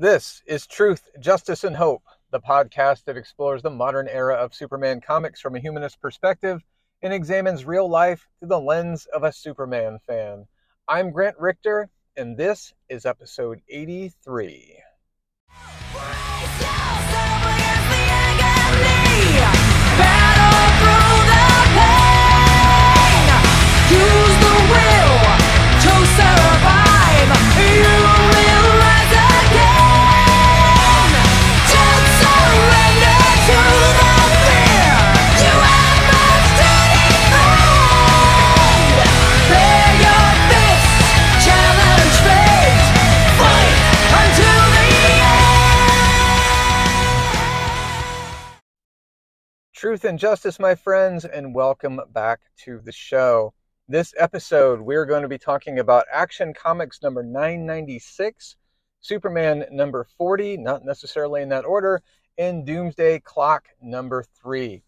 This is Truth, Justice, and Hope, the podcast that explores the modern era of Superman comics from a humanist perspective and examines real life through the lens of a Superman fan. I'm Grant Richter, and this is episode 83. Truth and justice, my friends, and welcome back to the show. This episode, we're going to be talking about Action Comics number 996, Superman number 40, not necessarily in that order, and Doomsday Clock number 3.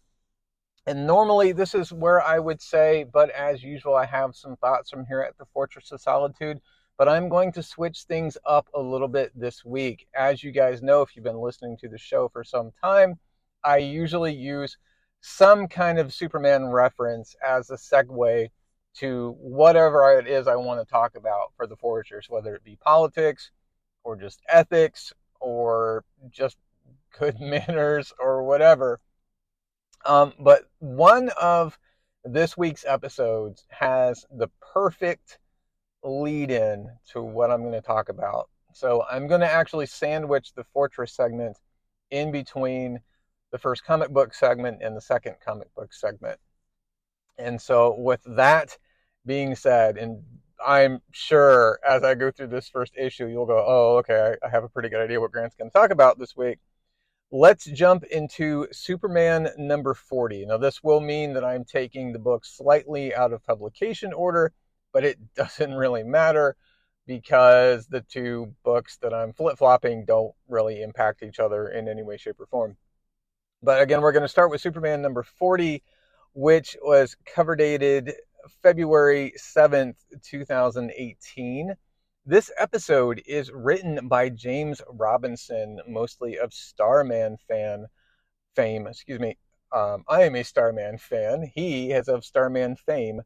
And normally, this is where I would say, but as usual, I have some thoughts from here at the Fortress of Solitude. But I'm going to switch things up a little bit this week. As you guys know, if you've been listening to the show for some time, I usually use some kind of Superman reference as a segue to whatever it is I want to talk about for the Foresters, whether it be politics or just ethics or just good manners or whatever. Um, but one of this week's episodes has the perfect lead in to what I'm going to talk about. So I'm going to actually sandwich the Fortress segment in between the first comic book segment and the second comic book segment. And so, with that being said, and I'm sure as I go through this first issue, you'll go, oh, okay, I have a pretty good idea what Grant's going to talk about this week. Let's jump into Superman number 40. Now, this will mean that I'm taking the book slightly out of publication order, but it doesn't really matter because the two books that I'm flip flopping don't really impact each other in any way, shape, or form. But again, we're going to start with Superman number 40, which was cover dated February 7th, 2018. This episode is written by James Robinson, mostly of Starman fan fame. Excuse me. Um, I am a Starman fan. He is of Starman fame.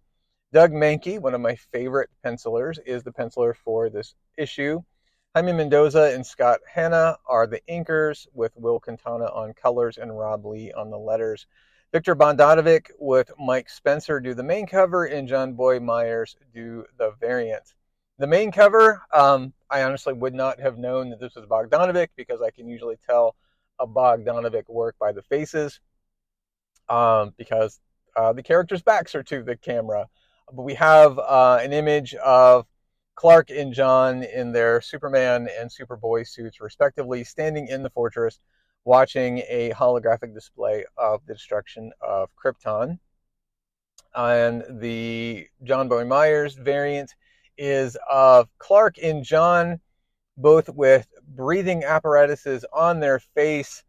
Doug Mahnke, one of my favorite pencilers, is the penciler for this issue. Jaime Mendoza and Scott Hanna are the inkers, with Will Quintana on colors and Rob Leigh on the letters. Viktor Bogdanovic with Mike Spicer do the main cover, and Jonboy Meyers do the variant. The main cover, um, I honestly would not have known that this was Bogdanovic because I can usually tell a Bogdanovic work by the faces um, because uh, the characters' backs are to the camera. But we have uh, an image of Clark and John in their Superman and Superboy suits, respectively, standing in the fortress watching a holographic display of the destruction of Krypton. And the Jonboy Meyers variant is of Clark and John, both with breathing apparatuses on their face,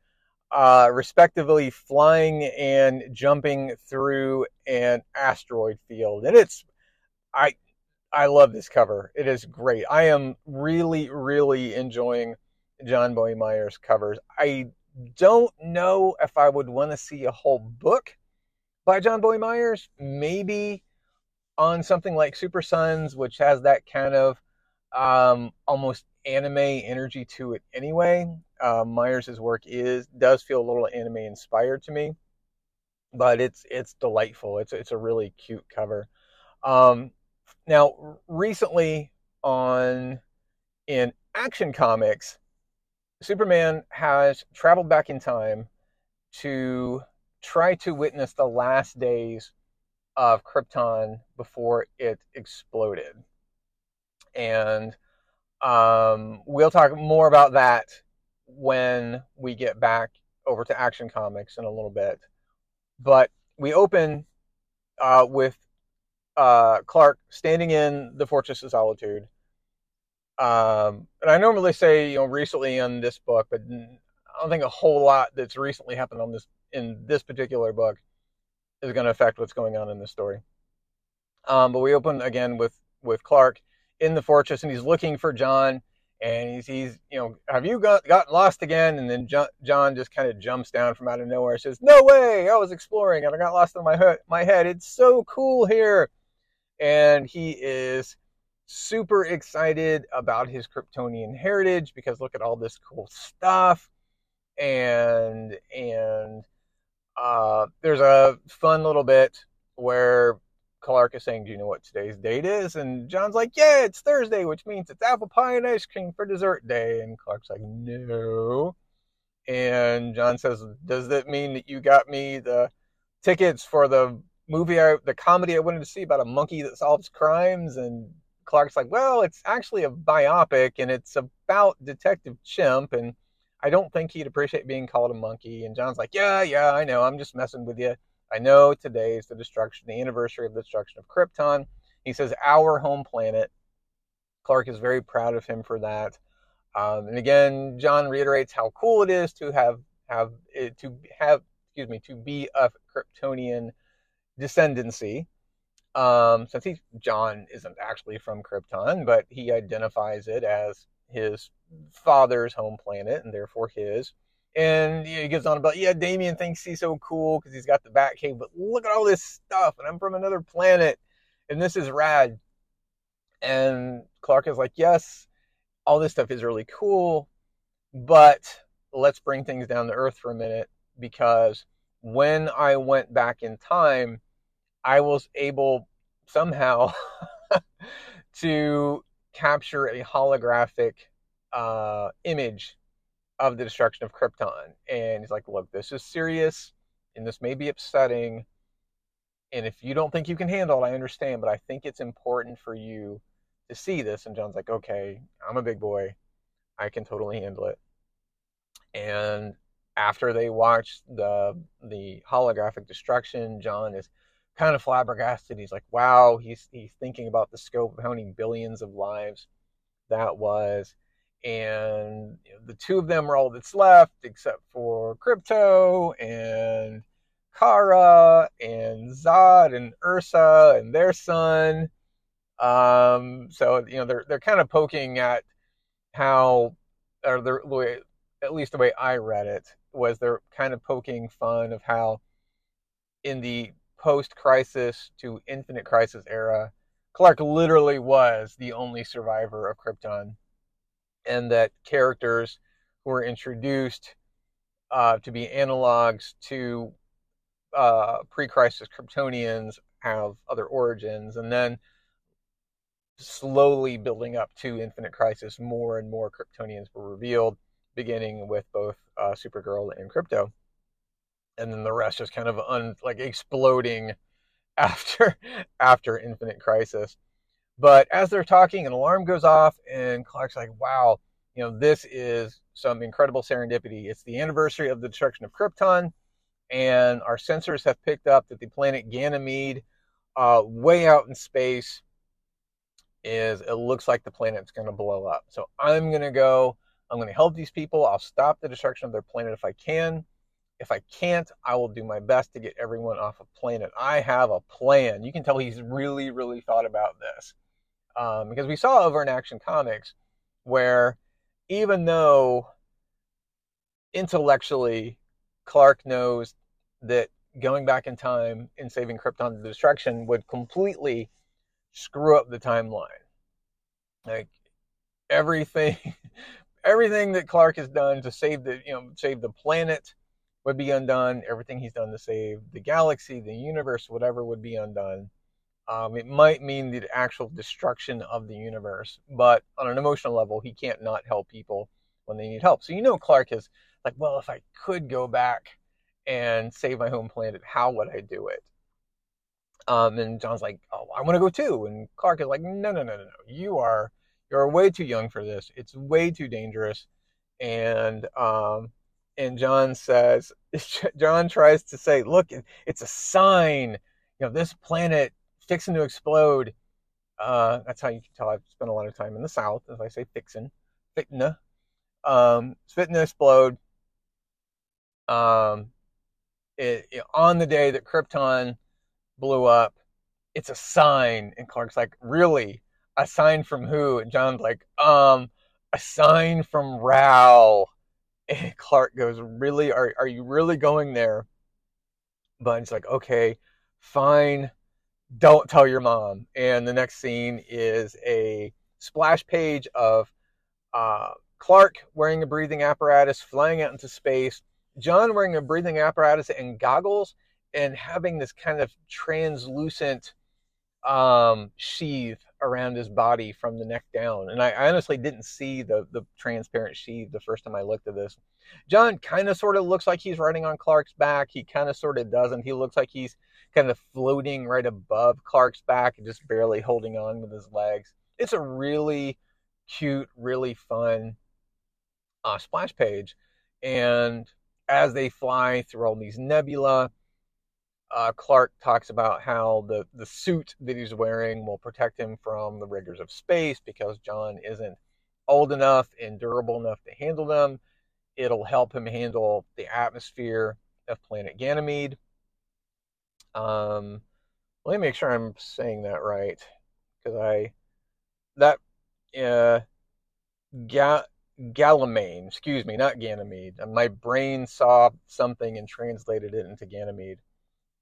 uh, respectively, flying and jumping through an asteroid field. And it's, I, I love this cover. It is great. I am really, really enjoying Jonboy Meyers covers. I don't know if I would want to see a whole book by Jonboy Meyers. Maybe on something like Super Sons, which has that kind of um, almost anime energy to it anyway. Uh, Meyers' work is does feel a little anime inspired to me, but it's it's delightful. It's it's a really cute cover. Um, now, recently on in Action Comics, Superman has traveled back in time to try to witness the last days of Krypton before it exploded. And um, we'll talk more about that when we get back over to Action Comics in a little bit. But we open uh, with uh, Clark standing in the Fortress of Solitude. Um, and I normally say, you know, recently in this book, but I don't think a whole lot that's recently happened on this in this particular book is going to affect what's going on in this story. Um, but we open again with with Clark in the fortress, and he's looking for John, and he's, he's you know, have you got gotten lost again? And then John, John just kind of jumps down from out of nowhere, says, "No way! I was exploring and I got lost in my he- my head. It's so cool here." And he is super excited about his Kryptonian heritage because look at all this cool stuff, and and uh, there's a fun little bit where Clark is saying, Do you know what today's date is? And John's like, Yeah, it's Thursday, which means it's apple pie and ice cream for dessert day. And Clark's like, No. And John says, Does that mean that you got me the tickets for the movie, I, the comedy I wanted to see about a monkey that solves crimes? And Clark's like, Well, it's actually a biopic and it's about Detective Chimp. And I don't think he'd appreciate being called a monkey. And John's like, Yeah, yeah, I know. I'm just messing with you. I know today is the destruction, the anniversary of the destruction of Krypton. He says, Our home planet. Clark is very proud of him for that. Um, and again, John reiterates how cool it is to have have to have excuse me to be a Kryptonian descendancy. Um, since he John isn't actually from Krypton, but he identifies it as his father's home planet and therefore his. And he goes on about, yeah, Damian thinks he's so cool because he's got the Batcave, but look at all this stuff, and I'm from another planet, and this is rad. And Clark is like, yes, all this stuff is really cool, but let's bring things down to earth for a minute because when I went back in time, I was able somehow to capture a holographic uh, image of the destruction of Krypton. And he's like, look, this is serious and this may be upsetting. And if you don't think you can handle it, I understand, but I think it's important for you to see this. And John's like, okay, I'm a big boy. I can totally handle it. And after they watch the the holographic destruction, John is kind of flabbergasted. He's like, wow, he's he's thinking about the scope of how many billions of lives that was and you know, the two of them are all that's left except for Krypto and Kara and Zod and Ursa and their son. Um, so you know they're they're kind of poking at how, or the at least the way I read it was they're kind of poking fun of how in the post-crisis to Infinite Crisis era, Clark literally was the only survivor of Krypton. And that characters who were introduced uh, to be analogs to uh, pre-crisis Kryptonians have other origins, and then slowly building up to Infinite Crisis, more and more Kryptonians were revealed, beginning with both uh, Supergirl and Krypto, and then the rest just kind of un, like exploding after after Infinite Crisis. But as they're talking, an alarm goes off, and Clark's like, wow, you know, this is some incredible serendipity. It's the anniversary of the destruction of Krypton, and our sensors have picked up that the planet Ganymede, uh, way out in space, is it looks like the planet's going to blow up. So I'm going to go. I'm going to help these people. I'll stop the destruction of their planet if I can. If I can't, I will do my best to get everyone off a planet. I have a plan. You can tell he's really, really thought about this um, because we saw over in Action Comics where even though intellectually Clark knows that going back in time and saving Krypton to destruction would completely screw up the timeline. Like everything everything that Clark has done to save the you know save the planet would be undone. Everything he's done to save the galaxy, the universe, whatever would be undone. Um, it might mean the actual destruction of the universe, but on an emotional level, he can't not help people when they need help. So you know, Clark is like, well, if I could go back and save my home planet, how would I do it? Um, and John's like, oh, I want to go too. And Clark is like, no, no, no, no, no. You are you're way too young for this. It's way too dangerous. And um, and John says, John tries to say, look, it's a sign. You know, this planet fixing to explode. Uh, that's how you can tell I've spent a lot of time in the South, as I say fixing, fitna. Um, fitting to explode. Um, it, it, on the day that Krypton blew up, it's a sign. And Clark's like, really? A sign from who? And John's like, um, a sign from Rao. Clark goes, Really? Are, are you really going there? Bunny's like, Okay, fine. Don't tell your mom. And the next scene is a splash page of uh, Clark wearing a breathing apparatus, flying out into space, John wearing a breathing apparatus and goggles, and having this kind of translucent um, sheath around his body from the neck down. And I, I, honestly didn't see the, the transparent sheath the first time I looked at this. John kind of sort of looks like he's riding on Clark's back. He kind of sort of doesn't. He looks like he's kind of floating right above Clark's back and just barely holding on with his legs. It's a really cute, really fun uh, splash page. And as they fly through all these nebula, uh, Clark talks about how the, the suit that he's wearing will protect him from the rigors of space because John isn't old enough and durable enough to handle them. It'll help him handle the atmosphere of planet Ganymede. Um, let me make sure I'm saying that right because I that uh, Ga- Gallimian, excuse me, not Ganymede. My brain saw something and translated it into Ganymede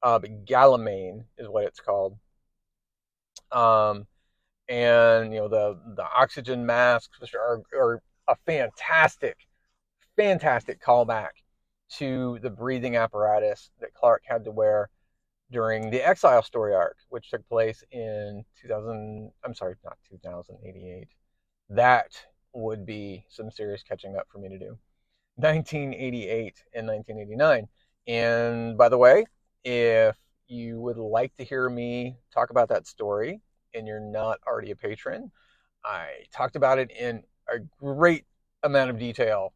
uh, but Gallimian is what it's called. Um, and you know the the oxygen masks, which are, are a fantastic, fantastic callback to the breathing apparatus that Clark had to wear during the Exile story arc, which took place in 2000. I'm sorry, not 2088. That would be some serious catching up for me to do. 1988 and 1989. And by the way, if you would like to hear me talk about that story and you're not already a patron, I talked about it in a great amount of detail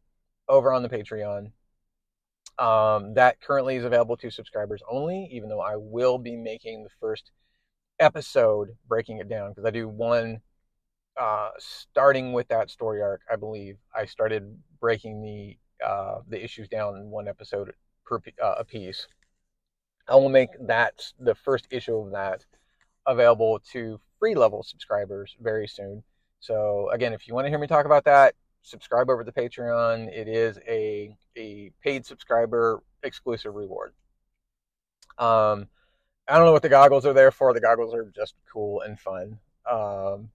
over on the Patreon. Um, that currently is available to subscribers only, even though I will be making the first episode breaking it down because I do one uh, starting with that story arc. I believe I started breaking the uh, the issues down in one episode per uh, a piece. I will make that the first issue of that available to free level subscribers very soon. So again, if you want to hear me talk about that, subscribe over to Patreon. It is a a paid subscriber exclusive reward. Um, I don't know what the goggles are there for. The goggles are just cool and fun. Um,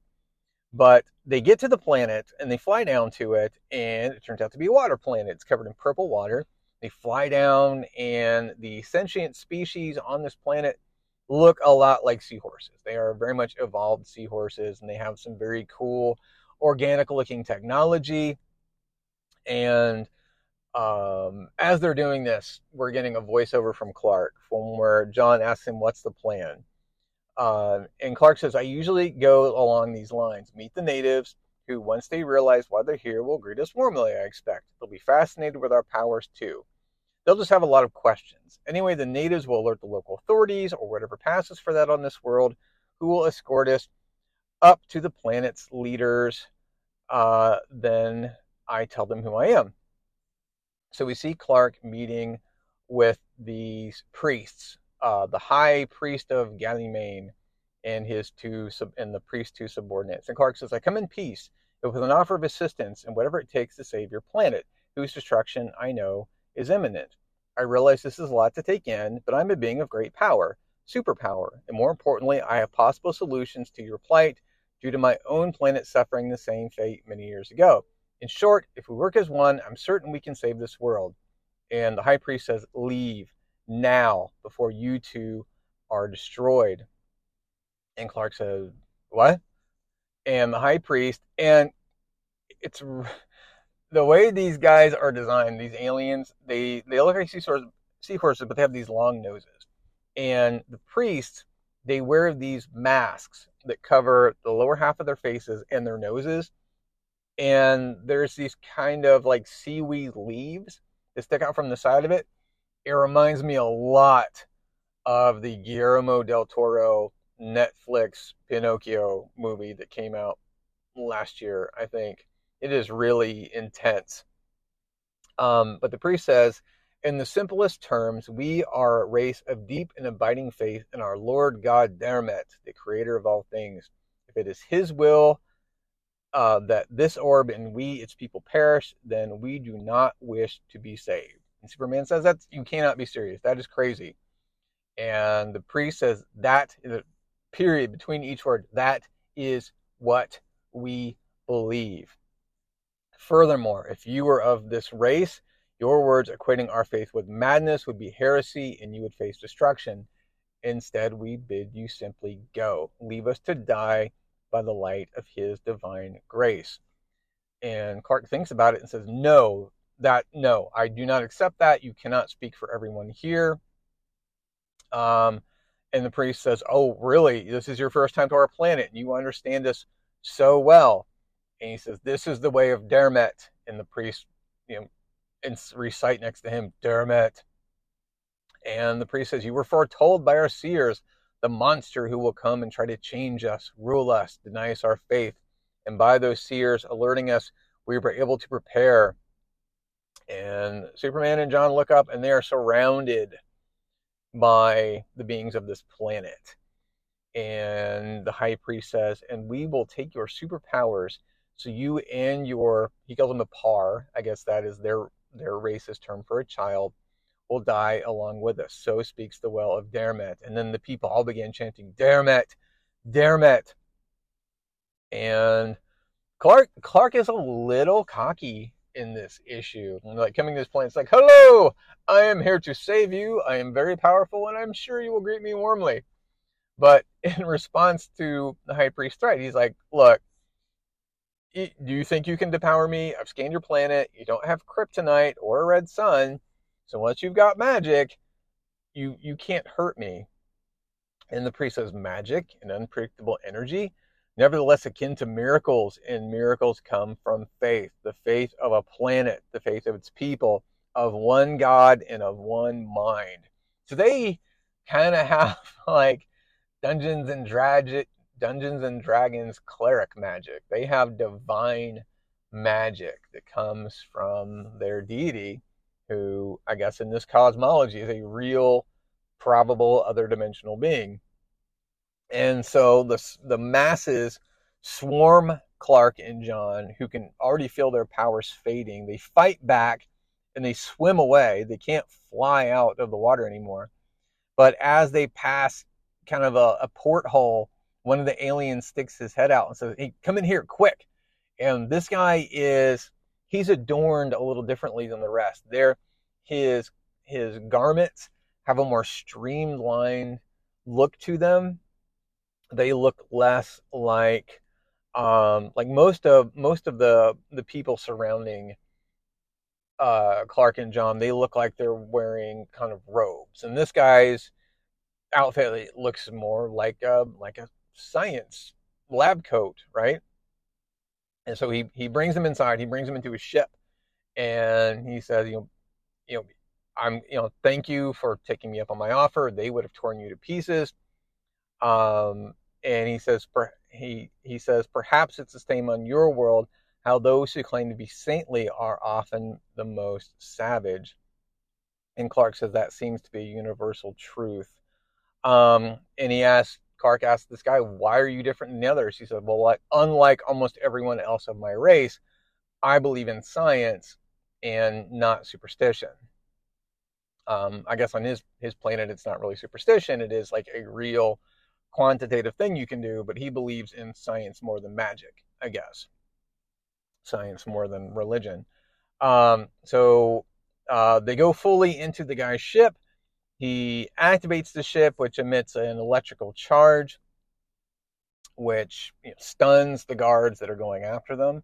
but they get to the planet and they fly down to it, and it turns out to be a water planet. It's covered in purple water. They fly down, and the sentient species on this planet look a lot like seahorses. They are very much evolved seahorses, and they have some very cool organic looking technology. And um, as they're doing this, we're getting a voiceover from Clark from where John asks him, What's the plan? Uh, and Clark says, I usually go along these lines meet the natives, who, once they realize why they're here, will greet us warmly, I expect. They'll be fascinated with our powers too. They'll just have a lot of questions. Anyway, the natives will alert the local authorities or whatever passes for that on this world, who will escort us up to the planet's leaders. Uh, then I tell them who I am. So we see Clark meeting with these priests, uh, the high priest of Ganymede and his two sub- and the priest's two subordinates. And Clark says, "I come in peace, but with an offer of assistance and whatever it takes to save your planet, whose destruction I know is imminent. I realize this is a lot to take in, but I'm a being of great power, superpower, and more importantly, I have possible solutions to your plight due to my own planet suffering the same fate many years ago. In short, if we work as one, I'm certain we can save this world. And the high priest says, Leave now before you two are destroyed. And Clark says, What? And the high priest, and it's the way these guys are designed, these aliens, they they look like seahorses, seahorses, but they have these long noses. And the priests, they wear these masks that cover the lower half of their faces and their noses. And there's these kind of like seaweed leaves that stick out from the side of it. It reminds me a lot of the Guillermo del Toro Netflix Pinocchio movie that came out last year, I think it is really intense. Um, but the priest says, in the simplest terms, we are a race of deep and abiding faith in our Lord God Dermet, the creator of all things. If it is his will uh, that this orb and we, its people, perish, then we do not wish to be saved. And Superman says that you cannot be serious. That is crazy. And the priest says that period between each word. That is what we believe. Furthermore, if you were of this race, your words equating our faith with madness would be heresy and you would face destruction. Instead, we bid you simply go. Leave us to die by the light of his divine grace. And Clark thinks about it and says, No, that, no, I do not accept that. You cannot speak for everyone here. Um, and the priest says, Oh, really? This is your first time to our planet you understand us so well. And he says, This is the way of Dermet. And the priest, you know, and recite next to him, Dermet. And the priest says, You were foretold by our seers the monster who will come and try to change us, rule us, deny us our faith. And by those seers alerting us, we were able to prepare. And Superman and John look up and they are surrounded by the beings of this planet. And the high priest says, And we will take your superpowers so you and your, he calls them a par, I guess that is their, their racist term for a child, will die along with us. So speaks the well of Dermet. And then the people all began chanting, Dermet, Dermet. And Clark Clark is a little cocky in this issue. Like coming to this point, it's like, hello, I am here to save you. I am very powerful, and I'm sure you will greet me warmly. But in response to the high priest threat, he's like, look, do you think you can depower me? I've scanned your planet. You don't have kryptonite or a red sun. So once you've got magic, you you can't hurt me. And the priest says magic and unpredictable energy, nevertheless akin to miracles, and miracles come from faith, the faith of a planet, the faith of its people, of one God and of one mind. So they kind of have like Dungeons and Dragons, Dungeons and Dragons cleric magic. They have divine magic that comes from their deity who I guess in this cosmology is a real, probable other dimensional being. And so the, the masses swarm Clark and John, who can already feel their powers fading. They fight back and they swim away. They can't fly out of the water anymore. But as they pass kind of a, a porthole, one of the aliens sticks his head out and says, Hey, come in here quick. And this guy is he's adorned a little differently than the rest. There, his his garments have a more streamlined look to them. They look less like um, like most of most of the the people surrounding uh, Clark and John. They look like they're wearing kind of robes, and this guy's outfit looks more like a like a science lab coat, right? And so he he brings them inside. He brings them into his ship, and he says, you know, you know, I'm you know, thank you for taking me up on my offer. They would have torn you to pieces. Um, and he says, per, he he says, perhaps it's the same on your world. How those who claim to be saintly are often the most savage. And Clark says that seems to be a universal truth. Um, and he asks, Clark asked this guy, why are you different than the others? He said, well, like, unlike almost everyone else of my race, I believe in science and not superstition. Um, I guess on his his planet, it's not really superstition; it is like a real quantitative thing you can do. But he believes in science more than magic. I guess science more than religion. Um, so uh, they go fully into the guy's ship. He activates the ship, which emits an electrical charge, which you know, stuns the guards that are going after them.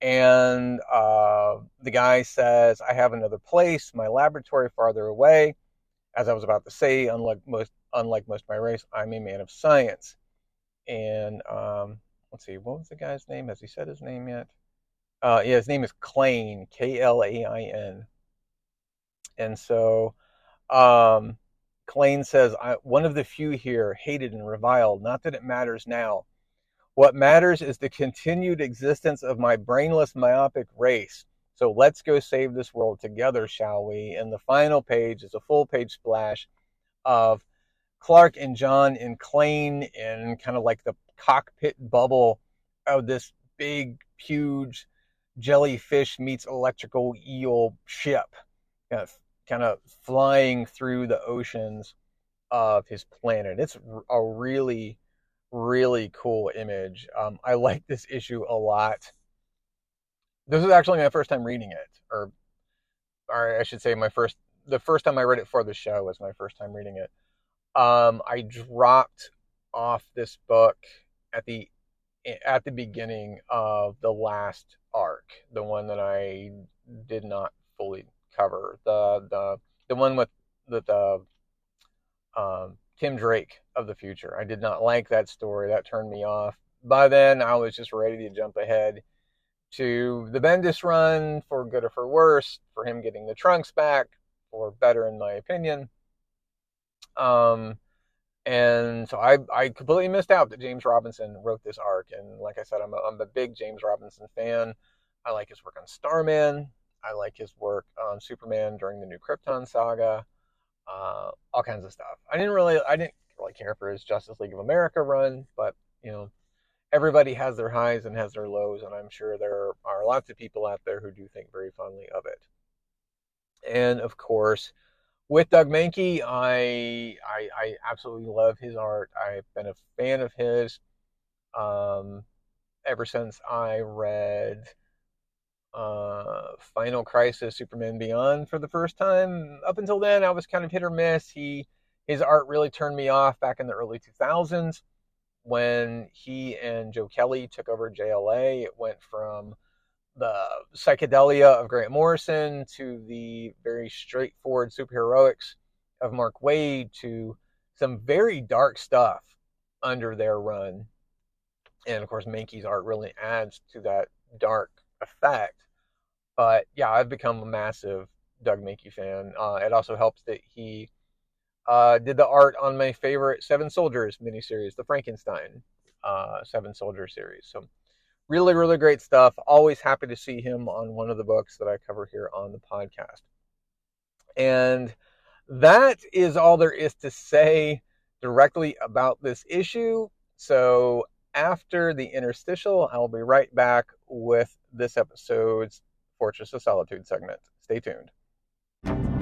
And uh, the guy says, I have another place, my laboratory farther away. As I was about to say, unlike most, unlike most of my race, I'm a man of science. And um, let's see, what was the guy's name? Has he said his name yet? Uh, yeah, his name is Klain, K L A I N. And so um, Klain says, One of the few here hated and reviled, not that it matters now. What matters is the continued existence of my brainless, myopic race. So let's go save this world together, shall we? And the final page is a full page splash of Clark and John in Klain in kind of like the cockpit bubble of this big huge jellyfish meets electrical eel ship, kind of, kind of flying through the oceans of his planet. It's a really, really cool image. Um, I like this issue a lot. This was actually my first time reading it, or, or I should say, my first. The first time I read it for the show was my first time reading it. Um, I dropped off this book at the at the beginning of the last arc, the one that I did not fully cover, the the the one with the, the um, Tim Drake of the future. I did not like that story. That turned me off. By then, I was just ready to jump ahead to the Bendis run for good or for worse, for him getting the trunks back, or better in my opinion. Um, and so I, I completely missed out that James Robinson wrote this arc. And like I said, I'm a, I'm a big James Robinson fan. I like his work on Starman. I like his work on Superman during the New Krypton saga. Uh, all kinds of stuff. I didn't really, I didn't really care for his Justice League of America run, but you know, everybody has their highs and has their lows, and I'm sure there are lots of people out there who do think very fondly of it. And of course, with Doug Mahnke, I, I, I absolutely love his art. I've been a fan of his um, ever since I read uh, Final Crisis, Superman Beyond for the first time. Up until then, I was kind of hit or miss. He his art really turned me off back in the early 2000s when he and Joe Kelly took over JLA. It went from the psychedelia of Grant Morrison to the very straightforward superheroics of Mark Waid to some very dark stuff under their run. And of course, Mahnke's art really adds to that dark effect. But yeah, I've become a massive Doug Mahnke fan. Uh, it also helps that he uh, did the art on my favorite Seven Soldiers miniseries, the Frankenstein uh, Seven Soldier series. So really, really great stuff. Always happy to see him on one of the books that I cover here on the podcast. And that is all there is to say directly about this issue. So after the interstitial, I'll be right back with this episode's Fortress of Solitude segment. Stay tuned.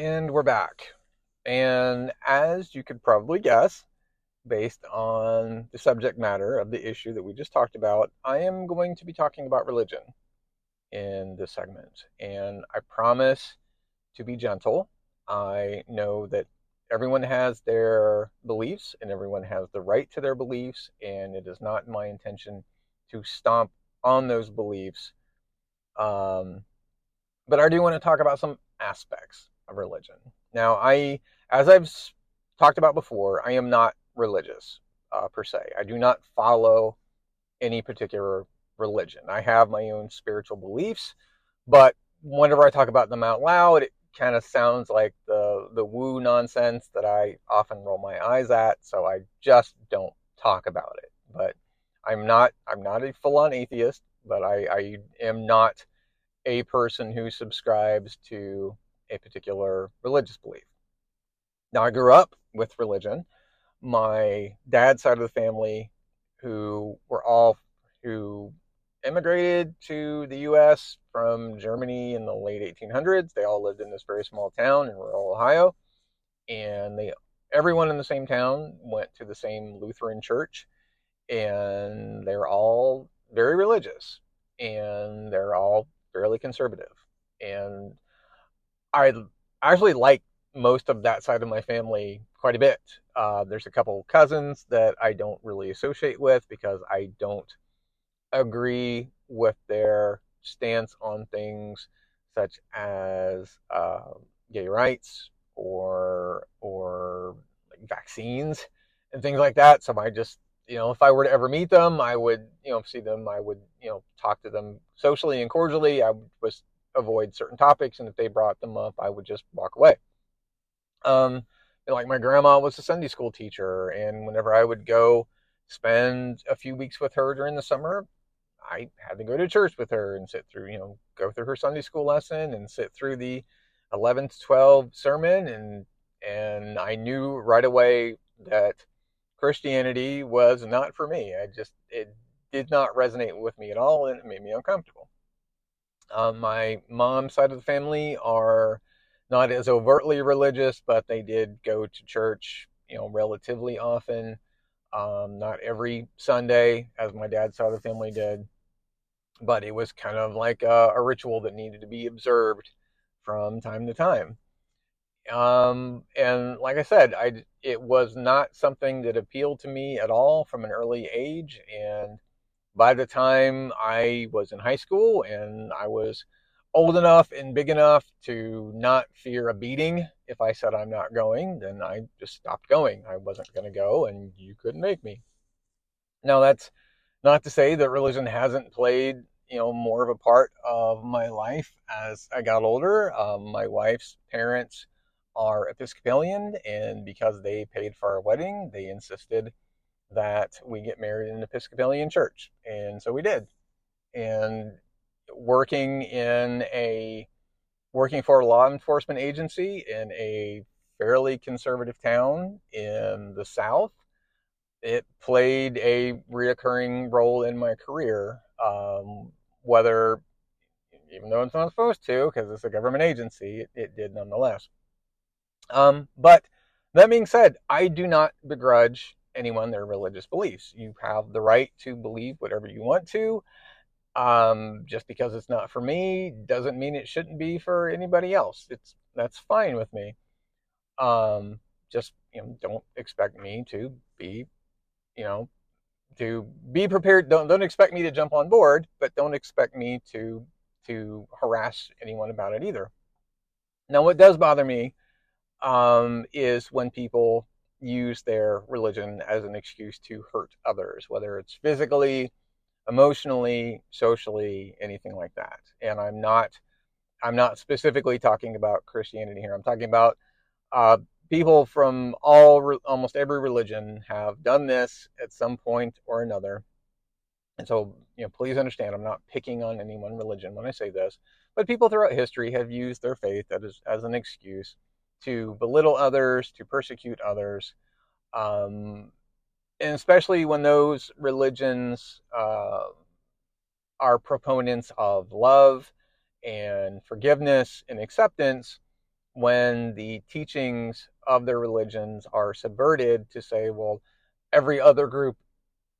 And we're back. And as you could probably guess, based on the subject matter of the issue that we just talked about, I am going to be talking about religion in this segment. And I promise to be gentle. I know that everyone has their beliefs and everyone has the right to their beliefs, and it is not my intention to stomp on those beliefs. Um, but I do want to talk about some aspects of religion. Now, I, as I've talked about before, I am not religious uh, per se. I do not follow any particular religion. I have my own spiritual beliefs, but whenever I talk about them out loud, it kind of sounds like the the woo nonsense that I often roll my eyes at. So I just don't talk about it. But I'm not I'm not a full on atheist, but I, I am not a person who subscribes to a particular religious belief. Now, I grew up with religion. My dad's side of the family, who were all who immigrated to the U.S. from Germany in the late 1800s, they all lived in this very small town in rural Ohio, and they everyone in the same town went to the same Lutheran church, and they're all very religious, and they're all fairly conservative, and I actually like most of that side of my family quite a bit. Uh, there's a couple cousins that I don't really associate with because I don't agree with their stance on things such as uh, gay rights or or vaccines and things like that. So I just you know if I were to ever meet them, I would you know see them, I would you know talk to them socially and cordially. I just avoid certain topics, and if they brought them up, I would just walk away. Um, like my grandma was a Sunday school teacher, and whenever I would go spend a few weeks with her during the summer, I had to go to church with her and sit through, you know, go through her Sunday school lesson and sit through the 11 to 12 sermon and and I knew right away that Christianity was not for me. I just it did not resonate with me at all, and it made me uncomfortable. Um, my mom's side of the family are not as overtly religious, but they did go to church, you know, relatively often. Um, not every Sunday, as my dad's side of the family did, but it was kind of like a, a ritual that needed to be observed from time to time. Um, and like I said, I it was not something that appealed to me at all from an early age. And by the time I was in high school and I was old enough and big enough to not fear a beating if I said I'm not going, then I just stopped going. I wasn't going to go, and you couldn't make me. Now, that's not to say that religion hasn't played, you know, more of a part of my life as I got older. Um, my wife's parents are Episcopalian, and because they paid for our wedding, they insisted that we get married in an Episcopalian church, and so we did. And working in a working for a law enforcement agency in a fairly conservative town in the South, it played a reoccurring role in my career. Um, whether, even though it's not supposed to, because it's a government agency, it, it did nonetheless. Um, but that being said, I do not begrudge anyone their religious beliefs. You have the right to believe whatever you want to. Um, just because it's not for me doesn't mean it shouldn't be for anybody else. It's that's fine with me. Um, just you know, don't expect me to be, you know, to be prepared. Don't don't expect me to jump on board, but don't expect me to to harass anyone about it either. Now, what does bother me um, is when people use their religion as an excuse to hurt others, whether it's physically, emotionally, socially, anything like that. And I'm not I'm not specifically talking about Christianity here. I'm talking about uh, people from all almost every religion have done this at some point or another. And so, you know, please understand, I'm not picking on any one religion when I say this, but people throughout history have used their faith as, as an excuse to belittle others, to persecute others, um, and especially when those religions uh, are proponents of love and forgiveness and acceptance, when the teachings of their religions are subverted to say, well, every other group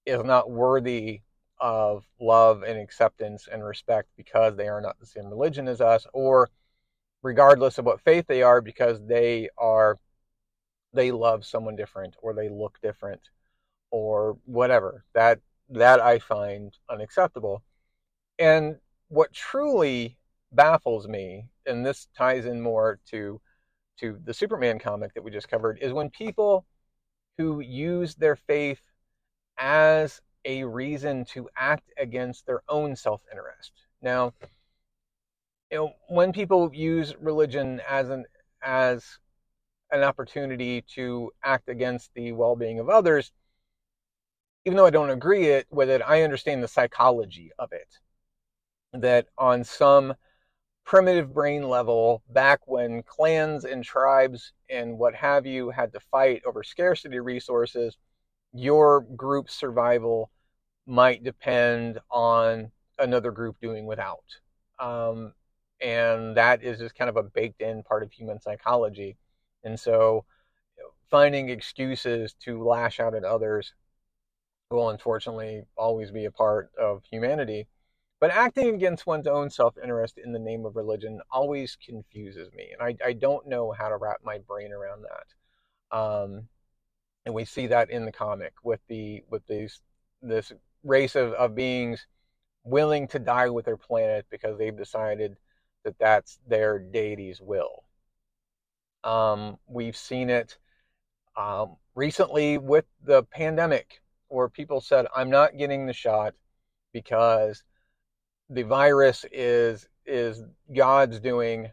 is not worthy of love and acceptance and respect because they are not the same religion as us, or regardless of what faith they are, because they are they love someone different or they look different or whatever. That that I find unacceptable. And what truly baffles me, and this ties in more to to the Superman comic that we just covered, is when people who use their faith as a reason to act against their own self-interest. Now, you know, when people use religion as an as an opportunity to act against the well-being of others, even though I don't agree it with it, I understand the psychology of it. That on some primitive brain level, back when clans and tribes and what have you had to fight over scarcity resources, your group's survival might depend on another group doing without. Um, and that is just kind of a baked in part of human psychology. And so finding excuses to lash out at others will unfortunately always be a part of humanity. But acting against one's own self interest in the name of religion always confuses me. And I, I don't know how to wrap my brain around that. Um, and we see that in the comic with the with these this race of, of beings willing to die with their planet because they've decided that that's their deity's will. Um, we've seen it um, recently with the pandemic where people said, I'm not getting the shot because the virus is is God's doing,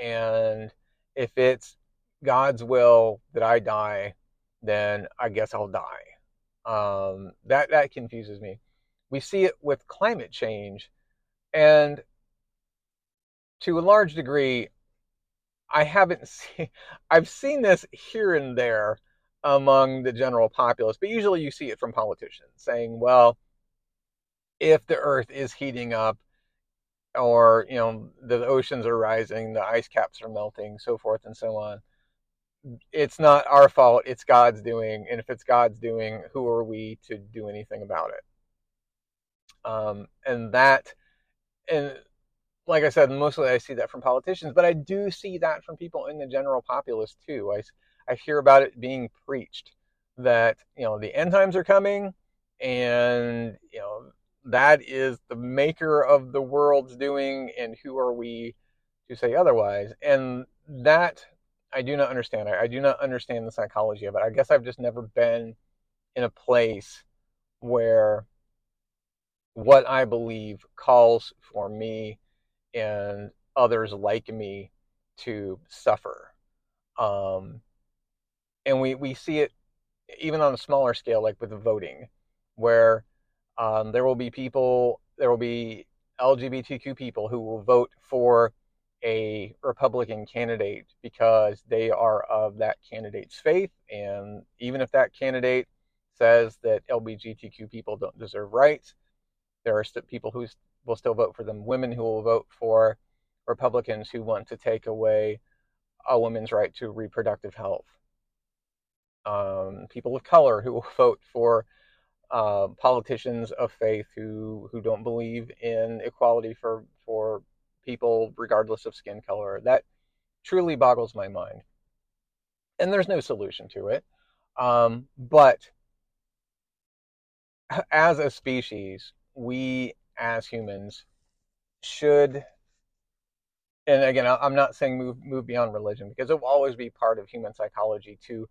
and if it's God's will that I die, then I guess I'll die. Um, that that confuses me. We see it with climate change, and to a large degree, I haven't seen, I've seen this here and there among the general populace, but usually you see it from politicians saying, well, if the earth is heating up or, you know, the oceans are rising, the ice caps are melting, so forth and so on, it's not our fault, it's God's doing. And if it's God's doing, who are we to do anything about it? Um, and that, and like I said, mostly I see that from politicians, but I do see that from people in the general populace too. I, I hear about it being preached that, you know, the end times are coming and, you know, that is the maker of the world's doing and who are we to say otherwise? And that I do not understand. I, I do not understand the psychology of it. I guess I've just never been in a place where what I believe calls for me and others like me to suffer. Um, and we, we see it even on a smaller scale, like with voting, where um, there will be people, there will be LGBTQ people who will vote for a Republican candidate because they are of that candidate's faith. And even if that candidate says that LGBTQ people don't deserve rights, there are people who will still vote for them, women who will vote for Republicans who want to take away a woman's right to reproductive health, um, people of color who will vote for uh, politicians of faith who who don't believe in equality for for people regardless of skin color. That truly boggles my mind, and there's no solution to it. Um, but as a species, we as humans should and again i'm not saying move move beyond religion because it will always be part of human psychology to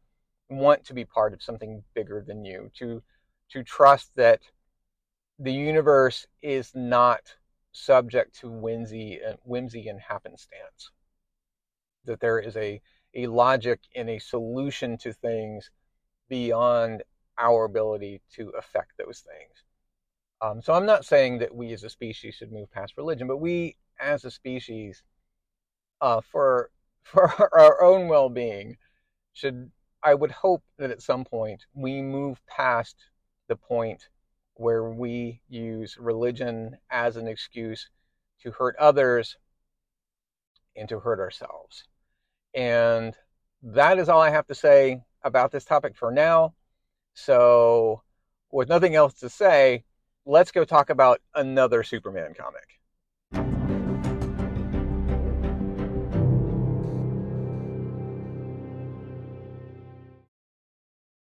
want to be part of something bigger than you to to trust that the universe is not subject to whimsy and whimsy and happenstance. That there is a a logic and a solution to things beyond our ability to affect those things um, so I'm not saying that we as a species should move past religion, but we as a species, uh, for for our own well-being, should I would hope that at some point we move past the point where we use religion as an excuse to hurt others and to hurt ourselves. And that is all I have to say about this topic for now. So, with nothing else to say, let's go talk about another Superman comic.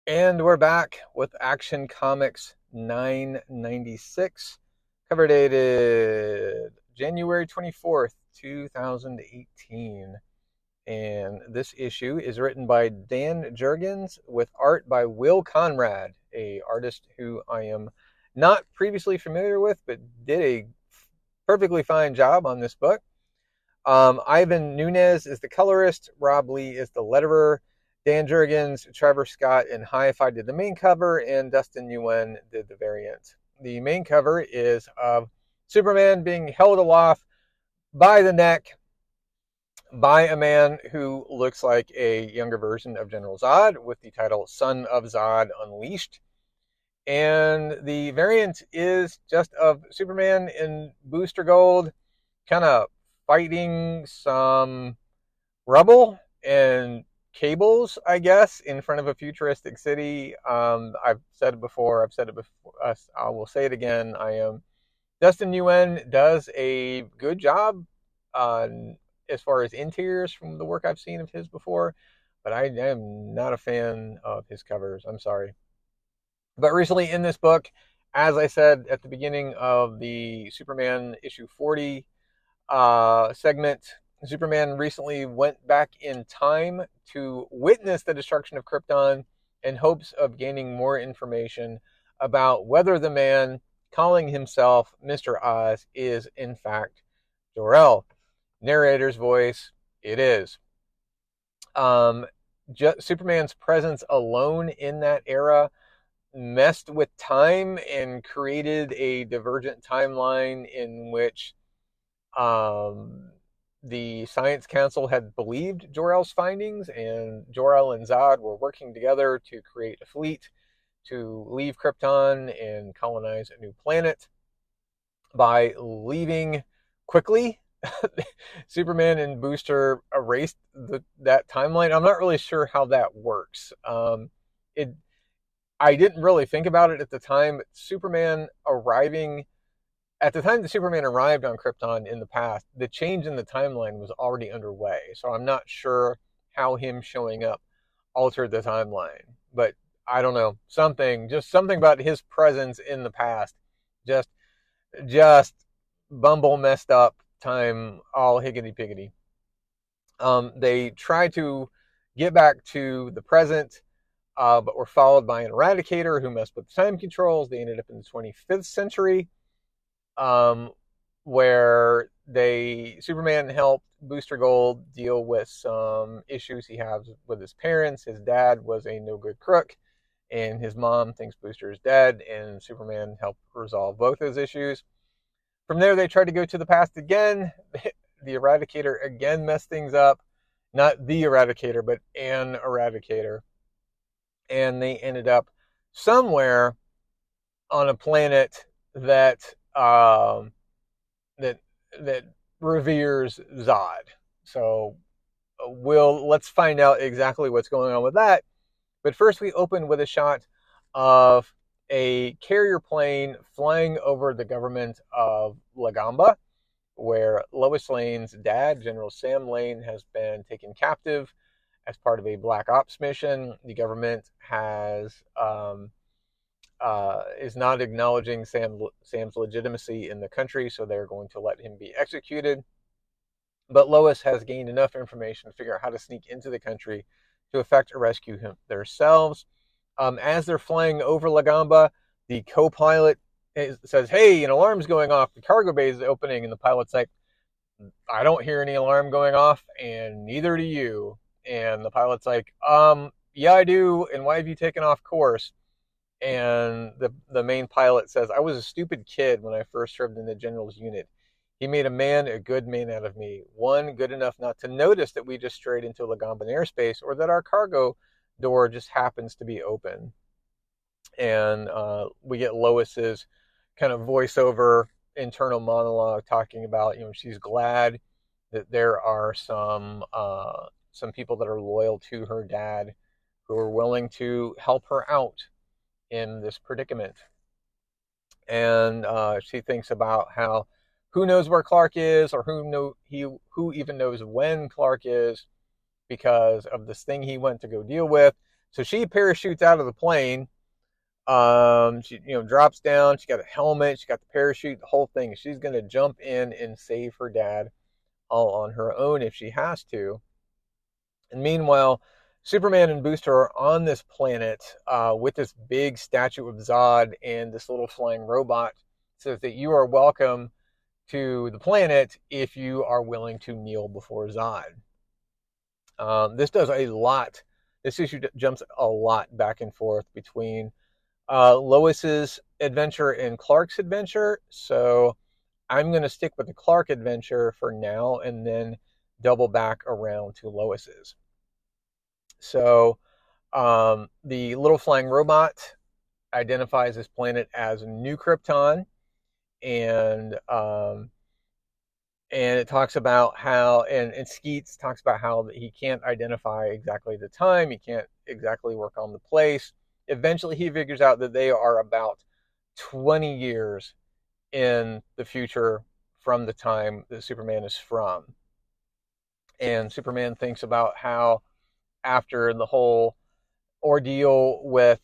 And we're back with Action Comics 996, cover dated January 24th, 2018. And this issue is written by Dan Jurgens with art by Will Conrad, a artist who I am not previously familiar with, but did a perfectly fine job on this book. Um, Ivan Nunes is the colorist, Rob Leigh is the letterer, Dan Jurgens, Trevor Scott, and Hi-Fi did the main cover, and Dustin Nguyen did the variant. The main cover is of Superman being held aloft by the neck by a man who looks like a younger version of General Zod with the title Son of Zod Unleashed. And the variant is just of Superman in Booster Gold, kind of fighting some rubble and cables, I guess, in front of a futuristic city. Um, I've said it before. I've said it before. I will say it again. I am. Dustin Nguyen does a good job on as far as interiors from the work I've seen of his before, but I am not a fan of his covers. I'm sorry. But recently in this book, as I said at the beginning of the Superman issue 40 uh, segment, Superman recently went back in time to witness the destruction of Krypton in hopes of gaining more information about whether the man calling himself Mr. Oz is in fact Jor-El. Narrator's voice, it is. Um, Superman's presence alone in that era messed with time and created a divergent timeline in which um, the Science Council had believed Jor-El's findings, and Jor-El and Zod were working together to create a fleet to leave Krypton and colonize a new planet. By leaving quickly, Superman and Booster erased the, that timeline. I'm not really sure how that works. Um, it, I didn't really think about it at the time. Superman arriving at the time that Superman arrived on Krypton in the past, the change in the timeline was already underway. So I'm not sure how him showing up altered the timeline. But I don't know. Something, just something about his presence in the past. Just just bumble messed up time all higgity piggity. Um, they try to get back to the present, uh, but were followed by an eradicator who messed with the time controls. They ended up in the 25th century um, where they Superman helped Booster Gold deal with some issues he has with his parents. His dad was a no good crook, and his mom thinks Booster is dead, and Superman helped resolve both those issues. From there, they tried to go to the past again. the Eradicator again messed things up. Not the Eradicator, but an Eradicator. And they ended up somewhere on a planet that um, that that reveres Zod. So uh, we'll let's find out exactly what's going on with that. But first, we open with a shot of a carrier plane flying over the government of Lagamba, where Lois Lane's dad, General Sam Lane, has been taken captive as part of a black ops mission. The government has um, uh, is not acknowledging Sam, Sam's legitimacy in the country, so they're going to let him be executed. But Lois has gained enough information to figure out how to sneak into the country to effect a rescue him themselves. Um, as they're flying over Lagamba, the co-pilot says, "Hey, an alarm's going off. The cargo bay is opening." And the pilot's like, "I don't hear any alarm going off, and neither do you." And the pilot's like, "Um, yeah, I do. And why have you taken off course?" and the the main pilot says, "I was a stupid kid when I first served in the general's unit. He made a man, a good man out of me. One good enough not to notice that we just strayed into Lagamban airspace, or that our cargo door just happens to be open." And uh, we get Lois's kind of voiceover internal monologue talking about, you know, she's glad that there are some uh, some people that are loyal to her dad who are willing to help her out in this predicament. And uh, she thinks about how who knows where Clark is, or who know he who even knows when Clark is, because of this thing he went to go deal with. So she parachutes out of the plane. Um, she you know drops down. She got a helmet. She got the parachute. The whole thing. She's gonna jump in and save her dad all on her own if she has to. And meanwhile, Superman and Booster are on this planet uh, with this big statue of Zod and this little flying robot. Says that you are welcome to the planet if you are willing to kneel before Zod. Um, this does a lot. This issue jumps a lot back and forth between uh, Lois's adventure and Clark's adventure. So I'm going to stick with the Clark adventure for now and then double back around to Lois's. So um, the little flying robot identifies this planet as New Krypton, and um, and it talks about how and, and Skeets talks about how he can't identify exactly the time, he can't exactly work on the place. Eventually, he figures out that they are about 20 years in the future from the time that Superman is from. And Superman thinks about how after the whole ordeal with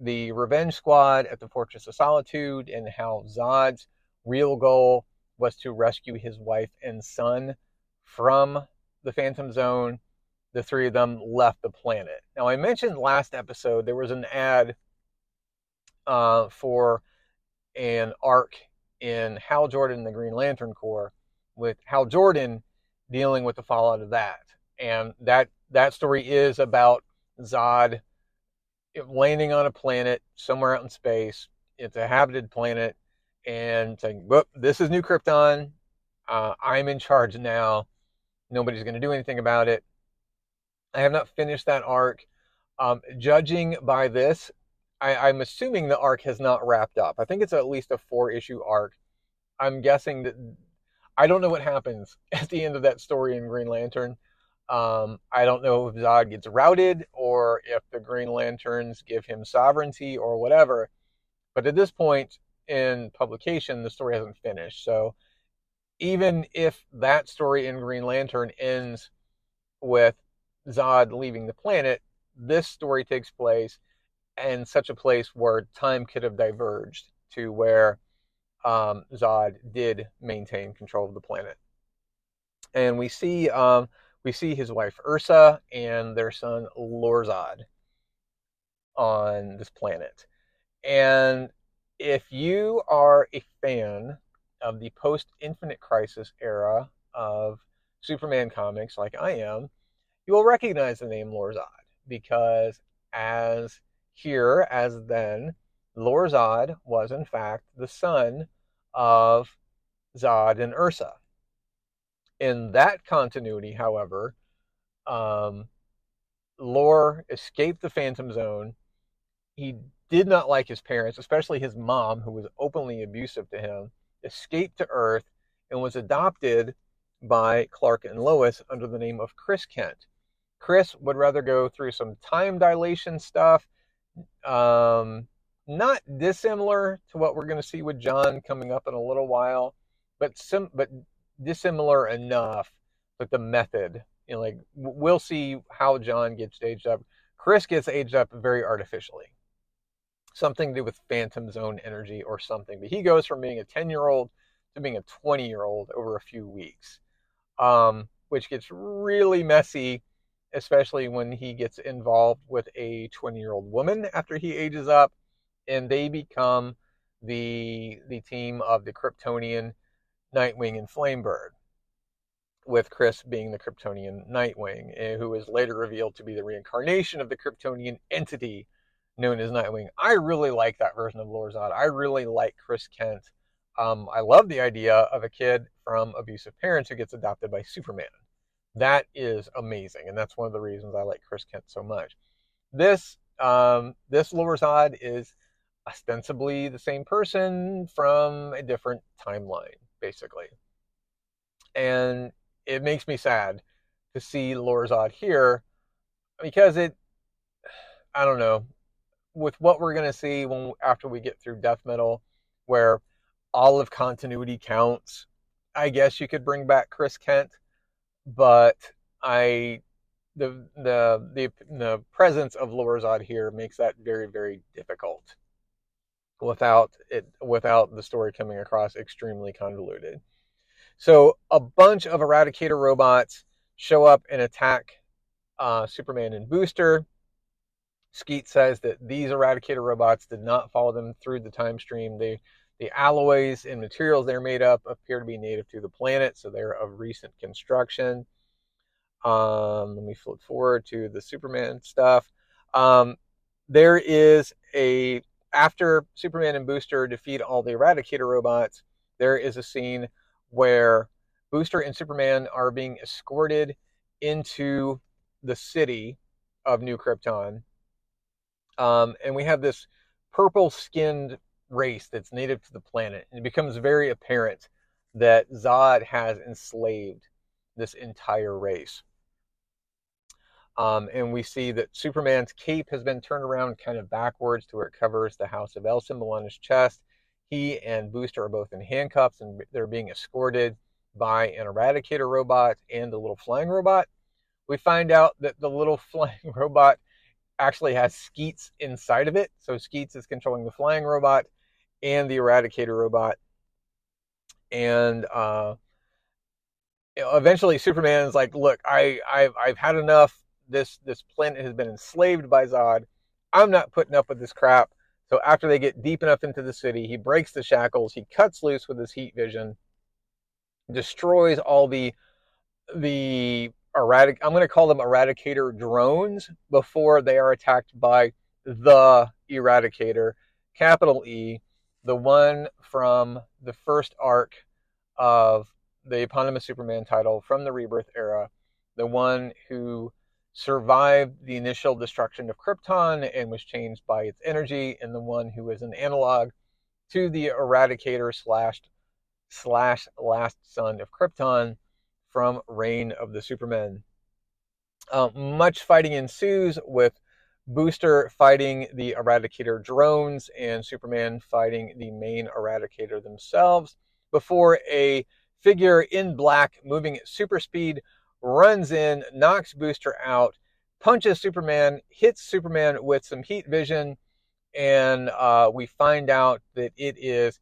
the Revenge Squad at the Fortress of Solitude and how Zod's real goal was to rescue his wife and son from the Phantom Zone. The three of them left the planet. Now, I mentioned last episode there was an ad uh, for an arc in Hal Jordan and the Green Lantern Corps with Hal Jordan dealing with the fallout of that. And that that story is about Zod landing on a planet somewhere out in space. It's a habited planet, and saying, "Whoop, this is New Krypton. Uh, I'm in charge now. Nobody's going to do anything about it. I have not finished that arc. Um, judging by this, I, am assuming the arc has not wrapped up. I think it's at least a four issue arc. I'm guessing that I don't know what happens at the end of that story in Green Lantern. Um, I don't know if Zod gets routed or if the Green Lanterns give him sovereignty or whatever. But at this point in publication, the story hasn't finished. So even if that story in Green Lantern ends with Zod leaving the planet, this story takes place in such a place where time could have diverged to where um, Zod did maintain control of the planet. And we see um, we see his wife Ursa and their son Lorzod on this planet. And if you are a fan of the post Infinite Crisis era of Superman comics, like I am, you will recognize the name Lorzod because as here as then, Lorzod was in fact the son of Zod and Ursa. In that continuity, however, um, Lor escaped the Phantom Zone. He did not like his parents, especially his mom, who was openly abusive to him, escaped to Earth and was adopted by Clark and Lois under the name of Chris Kent. Chris would rather go through some time dilation stuff, um, not dissimilar to what we're going to see with John coming up in a little while, but sim- but dissimilar enough but the method. You know, like we'll see how John gets aged up. Chris gets aged up very artificially. Something to do with phantom zone energy or something. But he goes from being a 10 year old to being a 20 year old over a few weeks, um, which gets really messy especially when he gets involved with a 20 year old woman after he ages up and they become the the team of the Kryptonian Nightwing and Flamebird with Chris being the Kryptonian Nightwing eh, who is later revealed to be the reincarnation of the Kryptonian entity known as Nightwing. I really like that version of Lorzod. I really like Chris Kent. Um, I love the idea of a kid from abusive parents who gets adopted by Superman. That is amazing, and that's one of the reasons I like Chris Kent so much. This um, this Lorzod is ostensibly the same person from a different timeline, basically, and it makes me sad to see Lorzod here because it, I don't know, with what we're gonna see when after we get through Death Metal, where all of continuity counts. I guess you could bring back Chris Kent but I the the the the presence of Lorzod here makes that very very difficult without it without the story coming across extremely convoluted. So a bunch of Eradicator robots show up and attack uh, Superman and Booster. Skeet says that these Eradicator robots did not follow them through the time stream. They the alloys and materials they're made up appear to be native to the planet, so they're of recent construction. Um, let me flip forward to the Superman stuff. Um, there is a after Superman and Booster defeat all the Eradicator robots. There is a scene where Booster and Superman are being escorted into the city of New Krypton, um, and we have this purple-skinned race that's native to the planet. And it becomes very apparent that Zod has enslaved this entire race. Um, and we see that Superman's cape has been turned around kind of backwards to where it covers the House of El symbol on his chest. He and Booster are both in handcuffs and they're being escorted by an eradicator robot and a little flying robot. We find out that the little flying robot actually has Skeets inside of it. So Skeets is controlling the flying robot and the Eradicator robot. And uh, eventually, Superman is like, "Look, I, I've, I've had enough. This, this planet has been enslaved by Zod. I'm not putting up with this crap." So after they get deep enough into the city, he breaks the shackles. He cuts loose with his heat vision, destroys all the the erratic. I'm going to call them Eradicator drones before they are attacked by the Eradicator, capital E, the one from the first arc of the eponymous Superman title from the Rebirth era, the one who survived the initial destruction of Krypton and was changed by its energy, and the one who is an analog to the Eradicator slash slash last son of Krypton from Reign of the Supermen. Uh, much fighting ensues with Booster fighting the Eradicator drones and Superman fighting the main Eradicator themselves before a figure in black moving at super speed runs in, knocks Booster out, punches Superman, hits Superman with some heat vision, and uh, we find out that it is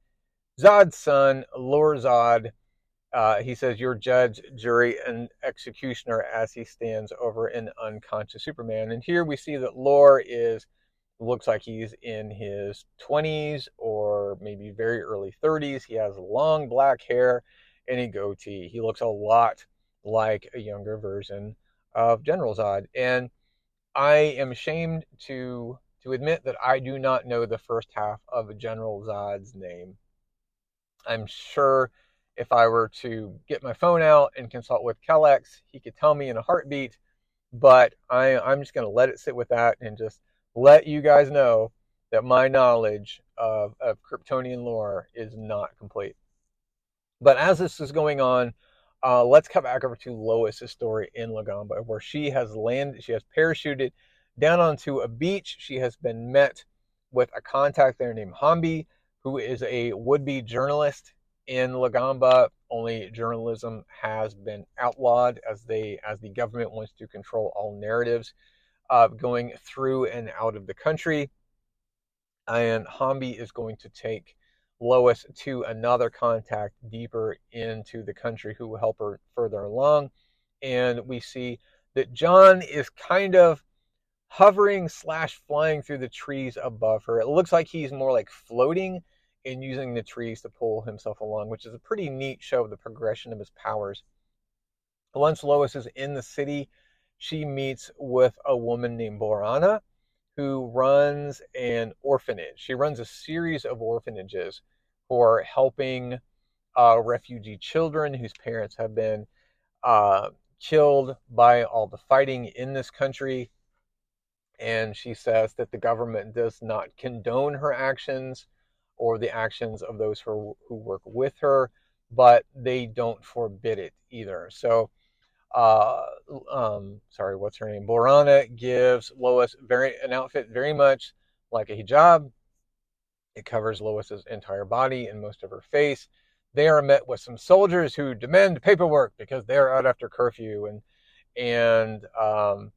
Zod's son, Lor Zod. Uh, he says, Your judge, jury, and executioner as he stands over an unconscious Superman. And here we see that Lor is, looks like he's in his 20s or maybe very early 30s. He has long black hair and a goatee. He looks a lot like a younger version of General Zod. And I am ashamed to to admit that I do not know the first half of General Zod's name. I'm sure if I were to get my phone out and consult with Kelex, he could tell me in a heartbeat. But I, I'm just going to let it sit with that and just let you guys know that my knowledge of, of Kryptonian lore is not complete. But as this is going on, uh, let's cut back over to Lois's story in Lagomba, where she has landed, she has parachuted down onto a beach. She has been met with a contact there named Hambi, who is a would-be journalist in Lagomba. Only journalism has been outlawed as they as the government wants to control all narratives uh, going through and out of the country. And Hambi is going to take Lois to another contact deeper into the country who will help her further along. And we see that John is kind of hovering slash flying through the trees above her. It looks like he's more like floating and using the trees to pull himself along, which is a pretty neat show of the progression of his powers. Once Lois is in the city, she meets with a woman named Borana who runs an orphanage. She runs a series of orphanages for helping uh, refugee children whose parents have been uh, killed by all the fighting in this country and she says that the government does not condone her actions or the actions of those who, who work with her, but they don't forbid it either. So, uh, um, sorry, what's her name? Borana gives Lois very an outfit very much like a hijab. It covers Lois's entire body and most of her face. They are met with some soldiers who demand paperwork because they're out after curfew and and um,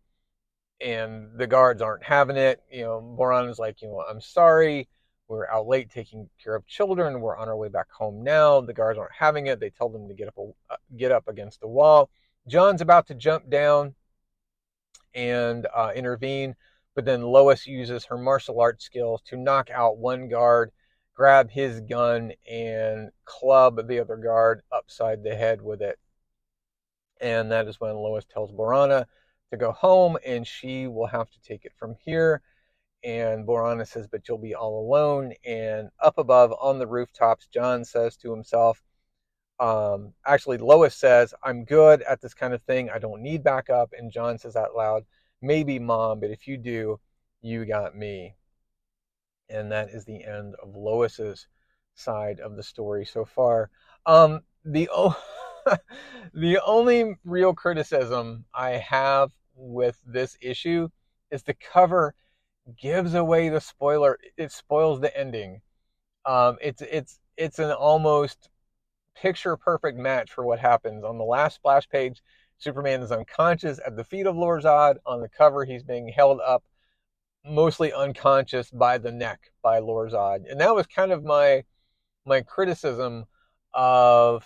and the guards aren't having it. You know, Moran is like, you know, I'm sorry, we're out late taking care of children. We're on our way back home now. The guards aren't having it. They tell them to get up, uh, get up against the wall. John's about to jump down and uh, intervene, but then Lois uses her martial arts skills to knock out one guard, grab his gun, and club the other guard upside the head with it. And that is when Lois tells Borana to go home and she will have to take it from here. And Borana says, But you'll be all alone. And up above on the rooftops, John says to himself, um, actually, Lois says, I'm good at this kind of thing. I don't need backup. And John says out loud, Maybe mom, but if you do, you got me. And that is the end of Lois's side of the story so far. Um, the oh, the only real criticism I have with this issue is the cover gives away the spoiler. It spoils the ending. Um, it's it's it's an almost picture perfect match for what happens on the last splash page. Superman is unconscious at the feet of Lor Zod. On the cover, he's being held up, mostly unconscious by the neck by Lor Zod, and that was kind of my my criticism of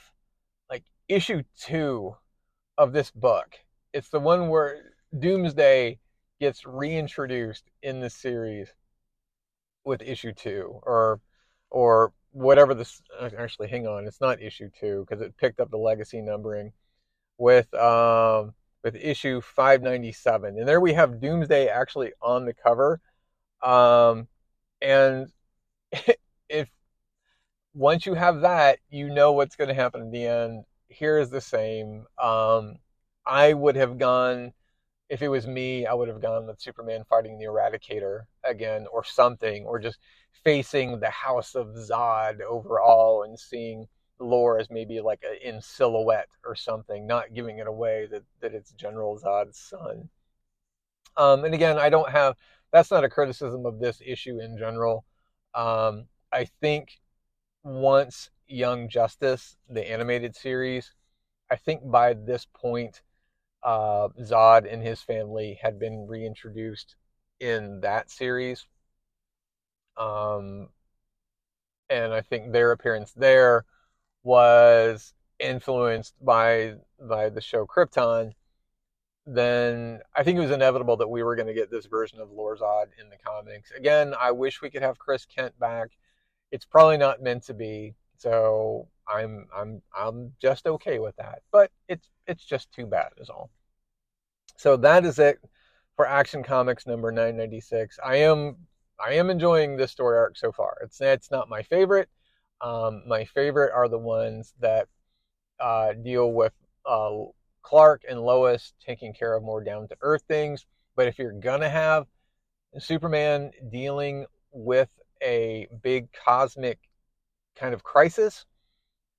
like issue two of this book. It's the one where Doomsday gets reintroduced in the series with issue two, or or whatever this. Actually, hang on, it's not issue two because it picked up the legacy numbering with um with issue 597, and there we have Doomsday actually on the cover. Um, and if once you have that, you know what's going to happen at the end here is the same. Um, I would have gone if it was me, I would have gone with Superman fighting the Eradicator again, or something, or just facing the House of Zod overall and seeing lore as maybe like a, in silhouette or something, not giving it away that, that it's General Zod's son. Um, and again, I don't have that's not a criticism of this issue in general. Um, I think once Young Justice, the animated series, I think by this point, uh, Zod and his family had been reintroduced in that series. Um, and I think their appearance there was influenced by by the show Krypton, then I think it was inevitable that we were going to get this version of Lorzod in the comics. Again, I wish we could have Chris Kent back. It's probably not meant to be, so I'm I'm I'm just okay with that. But it's it's just too bad, is all. So that is it for Action Comics number 996. I am I am enjoying this story arc so far. It's it's not my favorite. Um, my favorite are the ones that uh, deal with uh, Clark and Lois taking care of more down to earth things. But if you're gonna have Superman dealing with a big cosmic kind of crisis,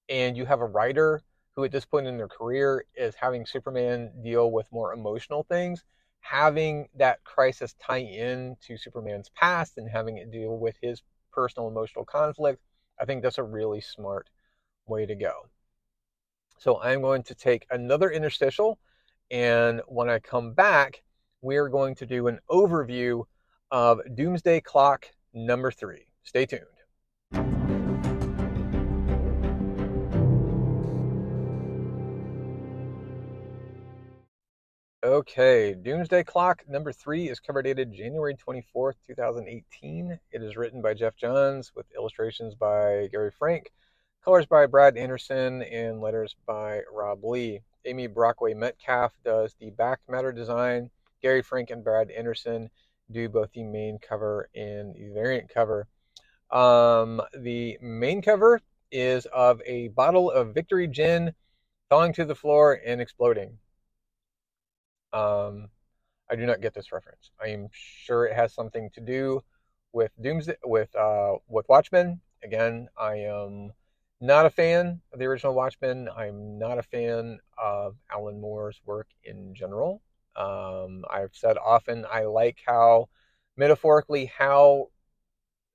and you have a writer who at this point in their career is having Superman deal with more emotional things, having that crisis tie in to Superman's past and having it deal with his personal emotional conflict I think that's a really smart way to go. So I'm going to take another interstitial, and when I come back, we are going to do an overview of Doomsday Clock number three. Stay tuned. Okay, Doomsday Clock number three is cover dated January 24th, 2018. It is written by Geoff Johns with illustrations by Gary Frank, colors by Brad Anderson, and letters by Rob Leigh. Amie Brockway Metcalf does the back matter design. Gary Frank and Brad Anderson do both the main cover and the variant cover. Um, the main cover is of a bottle of Victory Gin falling to the floor and exploding. Um, I do not get this reference. I am sure it has something to do with Doomsday, with uh, with Watchmen. Again, I am not a fan of the original Watchmen. I'm not a fan of Alan Moore's work in general. Um, I've said often I like how metaphorically how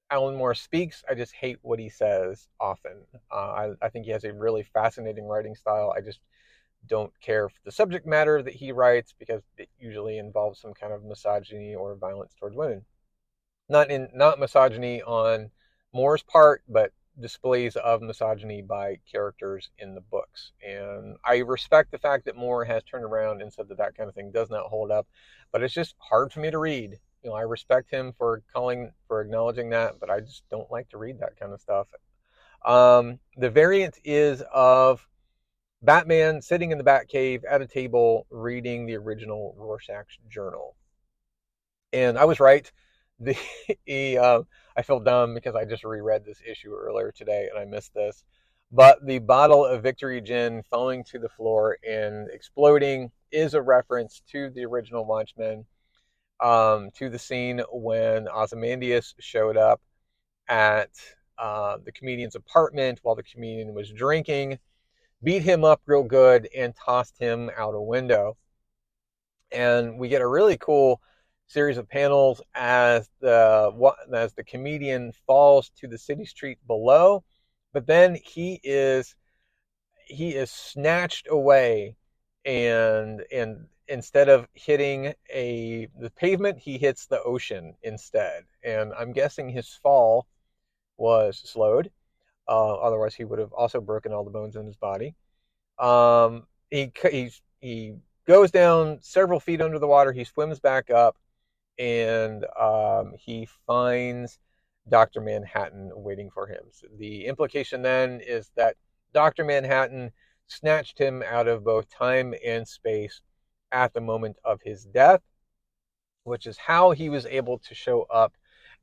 Alan Moore speaks. I just hate what he says often. Uh, I, I think he has a really fascinating writing style. I just don't care for the subject matter that he writes because it usually involves some kind of misogyny or violence towards women. Not in not misogyny on Moore's part, but displays of misogyny by characters in the books. And I respect the fact that Moore has turned around and said that that kind of thing does not hold up, but it's just hard for me to read. You know, I respect him for calling for acknowledging that, but I just don't like to read that kind of stuff. Um, the variant is of Batman sitting in the Batcave at a table reading the original Rorschach's journal. And I was right. The he, uh, I feel dumb because I just reread this issue earlier today and I missed this. But the bottle of Victory Gin falling to the floor and exploding is a reference to the original Watchmen, um, to the scene when Ozymandias showed up at uh, the comedian's apartment while the comedian was drinking beat him up real good, and tossed him out a window. And we get a really cool series of panels as the as the comedian falls to the city street below, but then he is he is snatched away and and instead of hitting a the pavement he hits the ocean instead and i'm guessing his fall was slowed uh, otherwise, he would have also broken all the bones in his body. Um, he, he, he goes down several feet under the water. He swims back up and um, he finds Dr. Manhattan waiting for him. So the implication then is that Dr. Manhattan snatched him out of both time and space at the moment of his death, which is how he was able to show up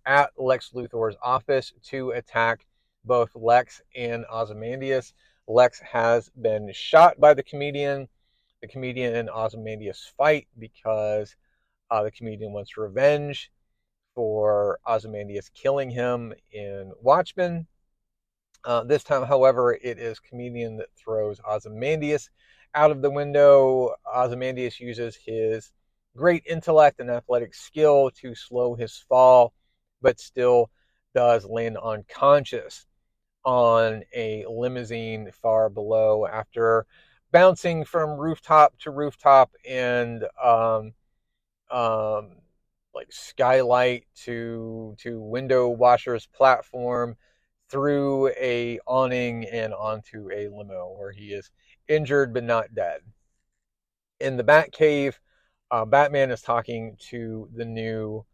at Lex Luthor's office to attack both Lex and Ozymandias. Lex has been shot by the comedian. The comedian and Ozymandias fight because uh, the comedian wants revenge for Ozymandias killing him in Watchmen. Uh, this time, however, it is comedian that throws Ozymandias out of the window. Ozymandias uses his great intellect and athletic skill to slow his fall, but still does land unconscious on a limousine far below after bouncing from rooftop to rooftop and um, um, like skylight to to window washers platform through a awning and onto a limo where he is injured but not dead. In the Batcave, uh, Batman is talking to the new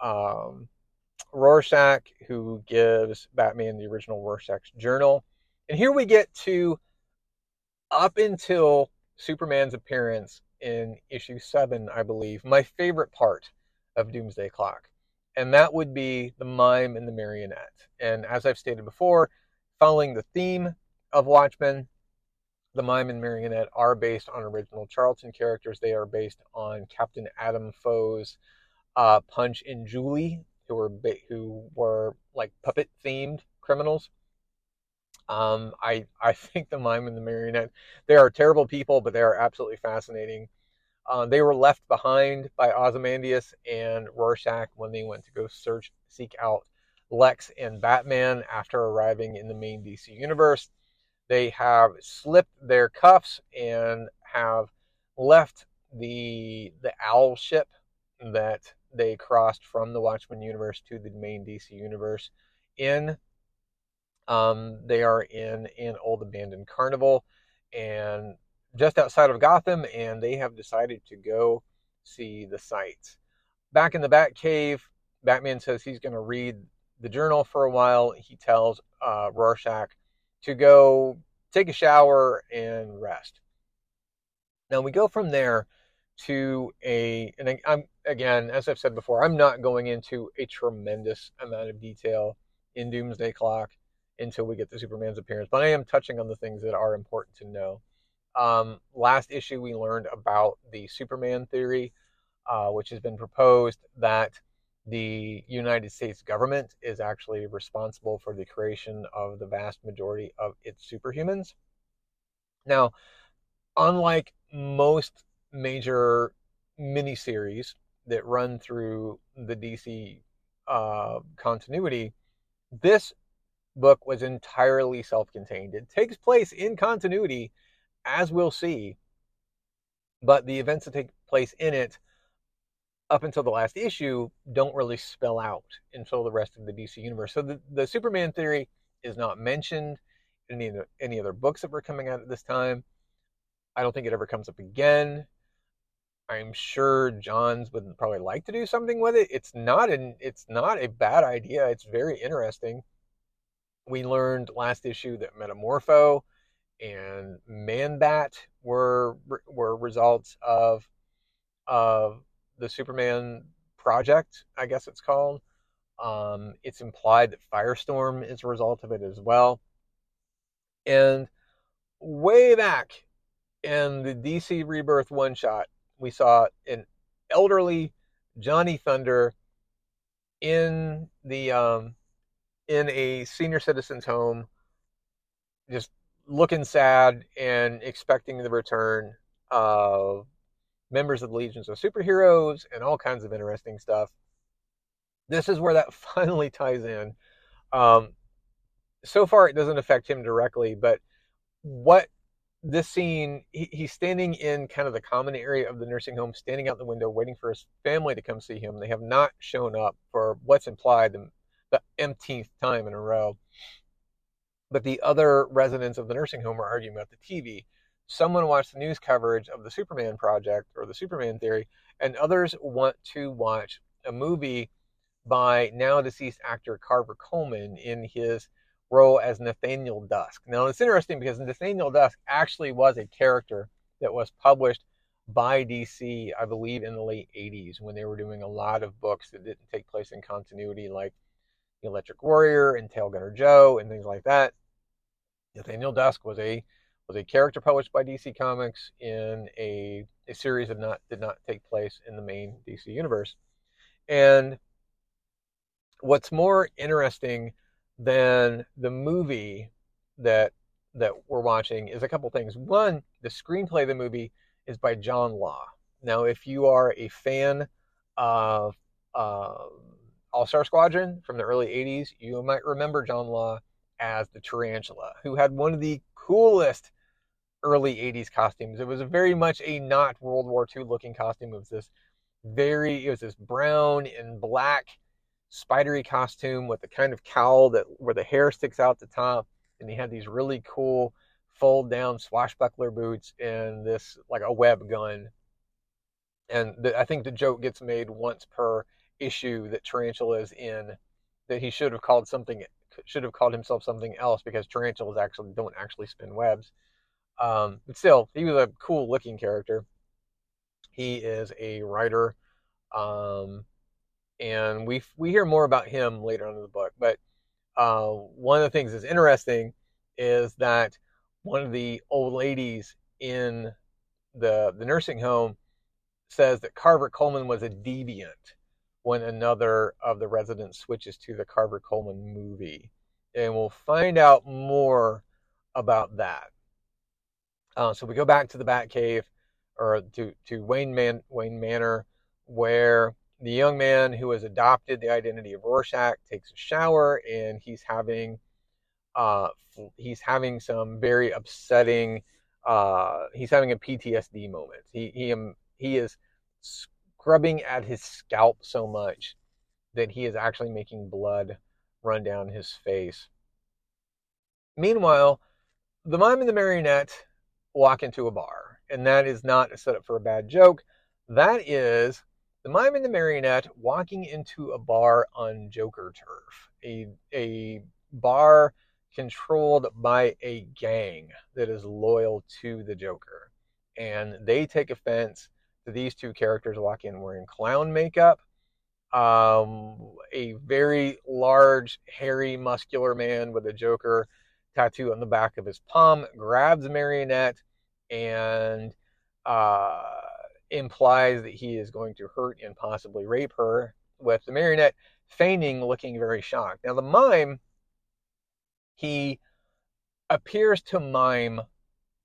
um, Rorschach, who gives Batman the original Rorschach's journal. And here we get to up until Superman's appearance in issue seven, I believe, my favorite part of Doomsday Clock. And that would be the mime and the marionette. And as I've stated before, following the theme of Watchmen, the mime and marionette are based on original Charlton characters. They are based on Captain Atom Foe's uh, Punch and Jewelee, who were who were like puppet themed criminals. Um, I I think the mime and the marionette they are terrible people, but they are absolutely fascinating. Uh, they were left behind by Ozymandias and Rorschach when they went to go search seek out Lex and Batman after arriving in the main DC universe. They have slipped their cuffs and have left the the owl ship that they crossed from the Watchmen universe to the main DC universe in. Um, they are in an old abandoned carnival and just outside of Gotham, and they have decided to go see the sights. Back in the Batcave, Batman says he's going to read the journal for a while. He tells uh, Rorschach to go take a shower and rest. Now we go from there to a, and I'm again, as I've said before, I'm not going into a tremendous amount of detail in Doomsday Clock until we get to Superman's appearance, but I am touching on the things that are important to know. Um, last issue, we learned about the Superman theory, uh, which has been proposed that the United States government is actually responsible for the creation of the vast majority of its superhumans. Now, unlike most major miniseries that run through the DC uh, continuity, this book was entirely self contained. It takes place in continuity, as we'll see, but the events that take place in it up until the last issue don't really spell out until the rest of the DC universe. So the, the Superman theory is not mentioned in any, any other books that were coming out at this time. I don't think it ever comes up again. I'm sure Johns would probably like to do something with it. It's not an it's not a bad idea. It's very interesting. We learned last issue that Metamorpho and Man-Bat were were results of of the Superman project, I guess it's called. Um, it's implied that Firestorm is a result of it as well. And way back in the DC Rebirth one shot, we saw an elderly Johnny Thunder in the um, in a senior citizen's home, just looking sad and expecting the return of members of the Legions of Superheroes and all kinds of interesting stuff. This is where that finally ties in. Um, so far, it doesn't affect him directly, but what this scene, he, he's standing in kind of the common area of the nursing home, standing out the window, waiting for his family to come see him. They have not shown up for what's implied the, the umpteenth time in a row. But the other residents of the nursing home are arguing about the TV. Someone watched the news coverage of the Superman project or the Superman theory, and others want to watch a movie by now deceased actor Carver Coleman in his role as Nathaniel Dusk. Now, it's interesting because Nathaniel Dusk actually was a character that was published by DC, I believe, in the late 80s when they were doing a lot of books that didn't take place in continuity, like The Electric Warrior and Tail Gunner Joe and things like that. Nathaniel Dusk was a was a character published by DC Comics in a, a series that not did not take place in the main DC universe. And what's more interesting than the movie that that we're watching is a couple things. One, the screenplay of the movie is by John Law. Now, if you are a fan of uh, All Star Squadron from the early 80s, you might remember John Law as the Tarantula, who had one of the coolest early 80s costumes. It was very much a not World War II looking costume. It was this very, it was this brown and black spidery costume with the kind of cowl that where the hair sticks out the top. And he had these really cool fold down swashbuckler boots and this like a web gun. And the, I think the joke gets made once per issue that Tarantula is in that he should have called something should have called himself something else because tarantulas actually don't actually spin webs. Um, but still, he was a cool looking character. He is a writer, um, and we we hear more about him later on in the book. But uh, one of the things that's interesting is that one of the old ladies in the the nursing home says that Carver Colman was a deviant when another of the residents switches to the Carver Colman movie. And we'll find out more about that. Uh, so we go back to the Batcave, or to, to Wayne, Man, Wayne Manor, where the young man who has adopted the identity of Rorschach takes a shower and he's having uh, he's having some very upsetting uh, he's having a PTSD moment. He he he is scrubbing at his scalp so much that he is actually making blood run down his face. Meanwhile, the mime and the marionette walk into a bar, and that is not a setup for a bad joke. That is the mime and the marionette walking into a bar on Joker turf, a a bar controlled by a gang that is loyal to the Joker, and they take offense to these two characters walk in wearing clown makeup. Um, a very large, hairy, muscular man with a Joker tattoo on the back of his palm grabs marionette and uh, implies that he is going to hurt and possibly rape her, with the marionette feigning looking very shocked. Now, the mime, he appears to mime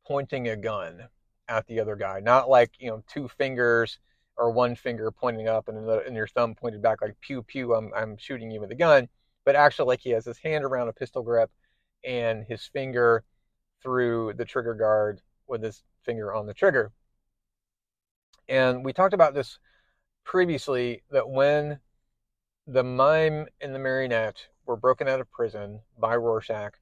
pointing a gun at the other guy, not like you know two fingers or one finger pointing up and, another, and your thumb pointed back like pew pew I'm I'm shooting you with a gun, but actually like he has his hand around a pistol grip and his finger through the trigger guard with his finger on the trigger. And we talked about this previously that when the mime and the marionette were broken out of prison by Rorschach,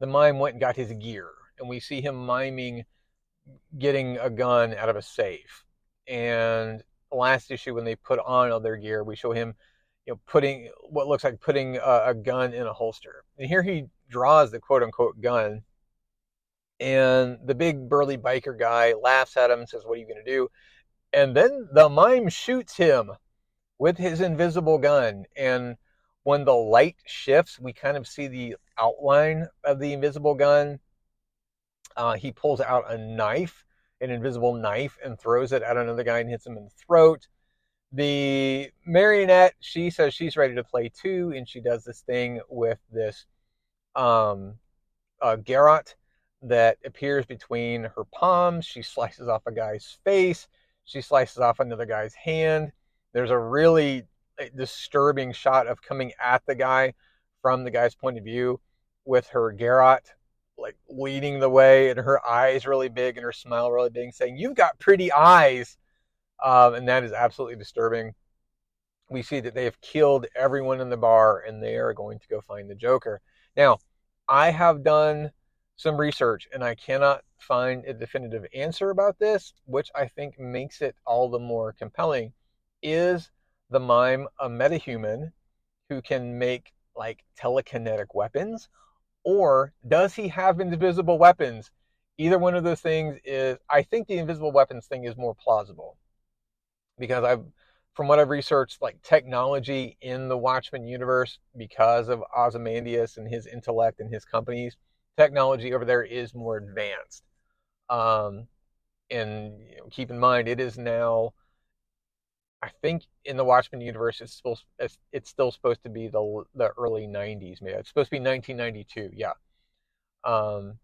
the mime went and got his gear, and we see him miming getting a gun out of a safe. And last issue, when they put on all their gear, we show him, you know, putting what looks like putting a, a gun in a holster. And here he draws the quote unquote gun. And the big burly biker guy laughs at him and says, What are you going to do? And then the mime shoots him with his invisible gun. And when the light shifts, we kind of see the outline of the invisible gun uh, he pulls out a knife, an invisible knife, and throws it at another guy and hits him in the throat. The marionette, she says she's ready to play too, and she does this thing with this um, uh, garrote that appears between her palms. She slices off a guy's face. She slices off another guy's hand. There's a really disturbing shot of coming at the guy from the guy's point of view with her garrote like leading the way and her eyes really big and her smile really big, saying, You've got pretty eyes. Um, and that is absolutely disturbing. We see that they have killed everyone in the bar and they are going to go find the Joker. Now, I have done some research and I cannot find a definitive answer about this, which I think makes it all the more compelling. Is the mime a metahuman who can make like telekinetic weapons? or does he have invisible weapons? Either one of those things is, I think the invisible weapons thing is more plausible because I've, from what I've researched, like technology in the Watchmen universe, because of Ozymandias and his intellect and his companies, technology over there is more advanced. Um, and you know, keep in mind, it is now, I think, in the Watchmen universe, it's it's, it's still supposed to be the the early '90s. Maybe it's supposed to be 1992. Yeah. Um,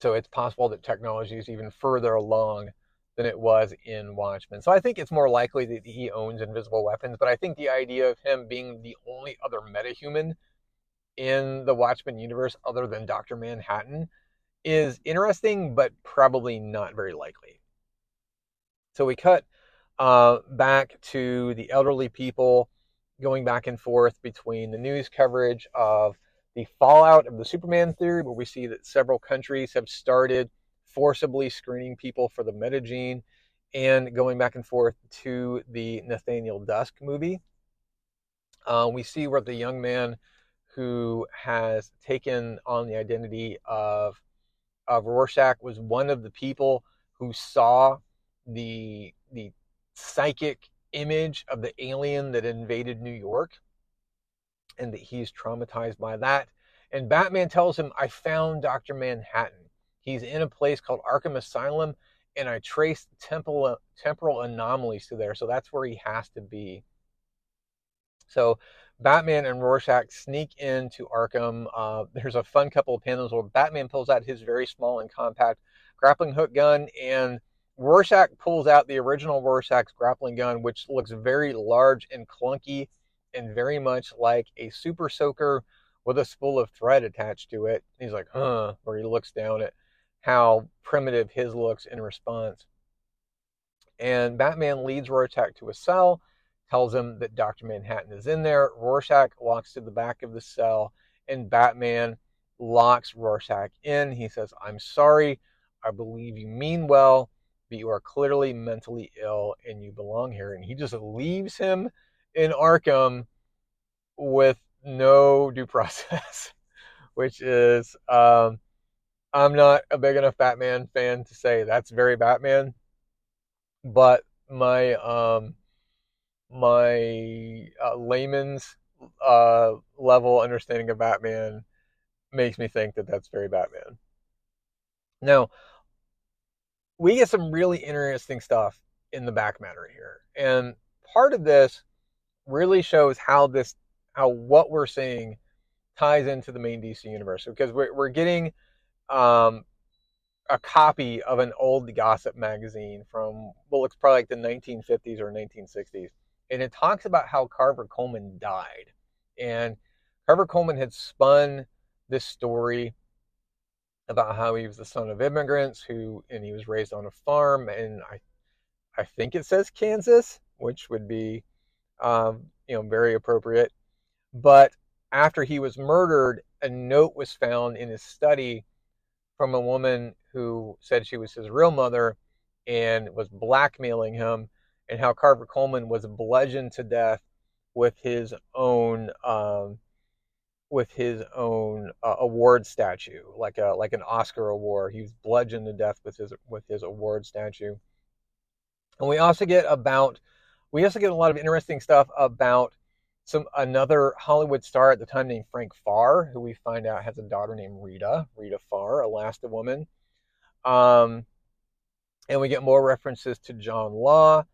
so it's possible that technology is even further along than it was in Watchmen. So I think it's more likely that he owns invisible weapons, but I think the idea of him being the only other metahuman in the Watchmen universe other than Dr. Manhattan is interesting, but probably not very likely. So we cut uh, back to the elderly people going back and forth between the news coverage of the fallout of the Superman theory, where we see that several countries have started forcibly screening people for the metagene and going back and forth to the Nathaniel Dusk movie. Uh, we see where the young man who has taken on the identity of, of Rorschach was one of the people who saw the, the psychic image of the alien that invaded New York and that he's traumatized by that. And Batman tells him, I found Dr. Manhattan. He's in a place called Arkham Asylum, and I traced temporal, temporal anomalies to there. So that's where he has to be. So Batman and Rorschach sneak into Arkham. Uh, there's a fun couple of panels where Batman pulls out his very small and compact grappling hook gun, and Rorschach pulls out the original Rorschach's grappling gun, which looks very large and clunky and very much like a super soaker with a spool of thread attached to it. He's like, huh, where he looks down at how primitive his looks in response. And Batman leads Rorschach to a cell, tells him that Dr. Manhattan is in there. Rorschach walks to the back of the cell, and Batman locks Rorschach in. He says, I'm sorry. I believe you mean well, but you are clearly mentally ill and you belong here. And he just leaves him in Arkham with no due process, which is um, I'm not a big enough Batman fan to say that's very Batman, but my um my uh, layman's uh, level understanding of Batman makes me think that that's very Batman. Now, we get some really interesting stuff in the back matter here, and part of this really shows how this how what we're seeing ties into the main DC universe because we're we're getting um, a copy of an old gossip magazine from what looks probably like the 1950s or 1960s, and it talks about how Carver Colman died. And Carver Coleman had spun this story about how he was the son of immigrants who, and he was raised on a farm, and I, I think it says Kansas, which would be, um, you know, very appropriate. But after he was murdered, a note was found in his study from a woman who said she was his real mother and was blackmailing him, and how Carver Colman was bludgeoned to death with his own um, with his own uh, award statue, like a like an Oscar award. He was bludgeoned to death with his with his award statue. And we also get about we also get a lot of interesting stuff about some another Hollywood star at the time named Frank Farr, who we find out has a daughter named Rita, Rita Farr, Elasta woman. Um, and we get more references to John Law,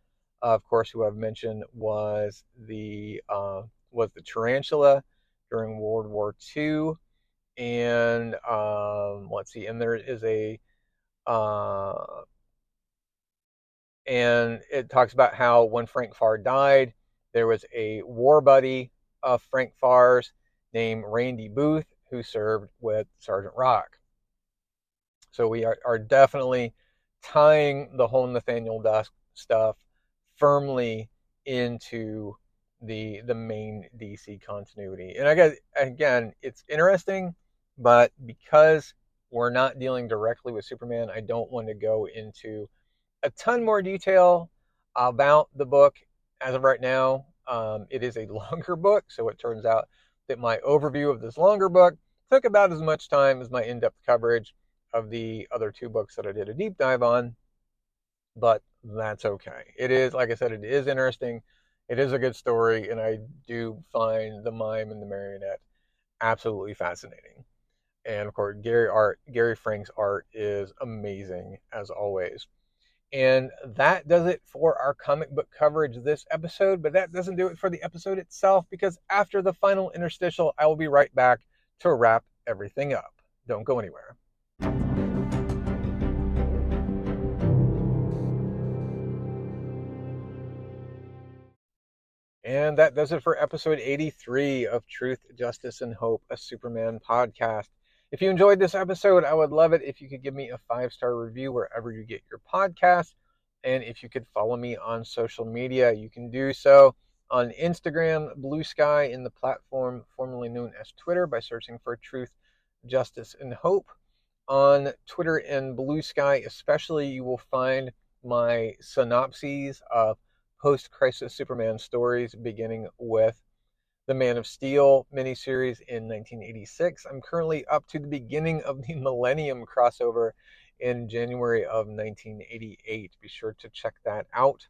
of course, who I've mentioned was the uh, was the tarantula during World War II. And um, let's see, and there is a uh, and it talks about how when Frank Farr died, there was a war buddy of Frank Farr's named Randy Booth who served with Sergeant Rock. So we are, are definitely tying the whole Nathaniel Dusk stuff firmly into the the main DC continuity. And I guess again, it's interesting, but because we're not dealing directly with Superman, I don't want to go into a ton more detail about the book as of right now, um, it is a longer book, so it turns out that my overview of this longer book took about as much time as my in-depth coverage of the other two books that I did a deep dive on, but that's okay. It is, like I said, it is interesting. It is a good story, and I do find the mime and the marionette absolutely fascinating. And of course, Gary art, Gary Frank's art is amazing as always. And that does it for our comic book coverage this episode, but that doesn't do it for the episode itself because after the final interstitial, I will be right back to wrap everything up. Don't go anywhere. And that does it for episode 83 of Truth, Justice, and Hope, a Superman podcast. If you enjoyed this episode, I would love it if you could give me a five star review wherever you get your podcast. And if you could follow me on social media, you can do so on Instagram, Blue Sky, in the platform formerly known as Twitter by searching for Truth, Justice, and Hope. On Twitter and Blue Sky, especially, you will find my synopses of post Crisis Superman stories, beginning with the Man of Steel miniseries in 1986. I'm currently up to the beginning of the Millennium crossover in January of 1988. Be sure to check that out.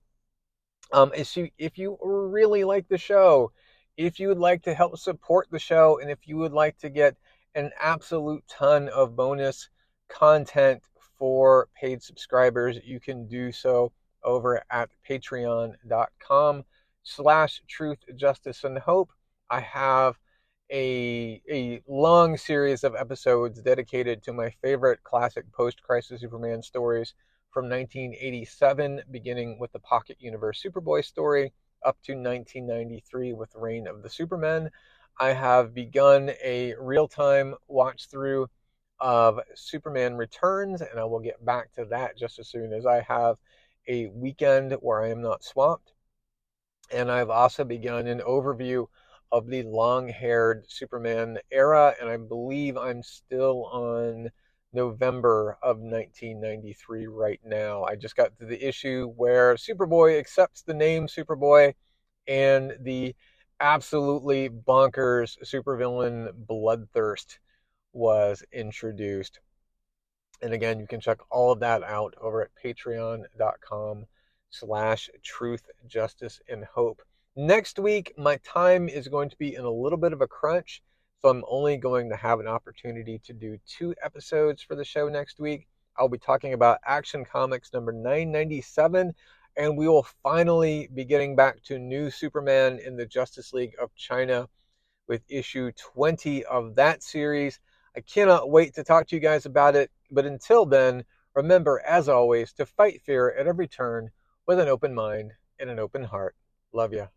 Um, if you if you really like the show, if you would like to help support the show, and if you would like to get an absolute ton of bonus content for paid subscribers, you can do so over at patreon.com slash truth, justice, and hope. I have a, a long series of episodes dedicated to my favorite classic post-crisis Superman stories from 1987, beginning with the Pocket Universe Superboy story, up to 1993 with Reign of the Supermen. I have begun a real-time watch through of Superman Returns, and I will get back to that just as soon as I have a weekend where I am not swamped. And I've also begun an overview of the long haired Superman era, and I believe I'm still on November of 1993 right now. I just got to the issue where Superboy accepts the name Superboy and the absolutely bonkers supervillain Bloodthirst was introduced. And again, you can check all of that out over at patreon.com slash truth, justice, and hope. Next week, my time is going to be in a little bit of a crunch. So I'm only going to have an opportunity to do two episodes for the show next week. I'll be talking about Action Comics number 997, and we will finally be getting back to New Superman in the Justice League of China with issue 20 of that series. I cannot wait to talk to you guys about it. But until then, remember, as always, to fight fear at every turn with an open mind and an open heart. Love you.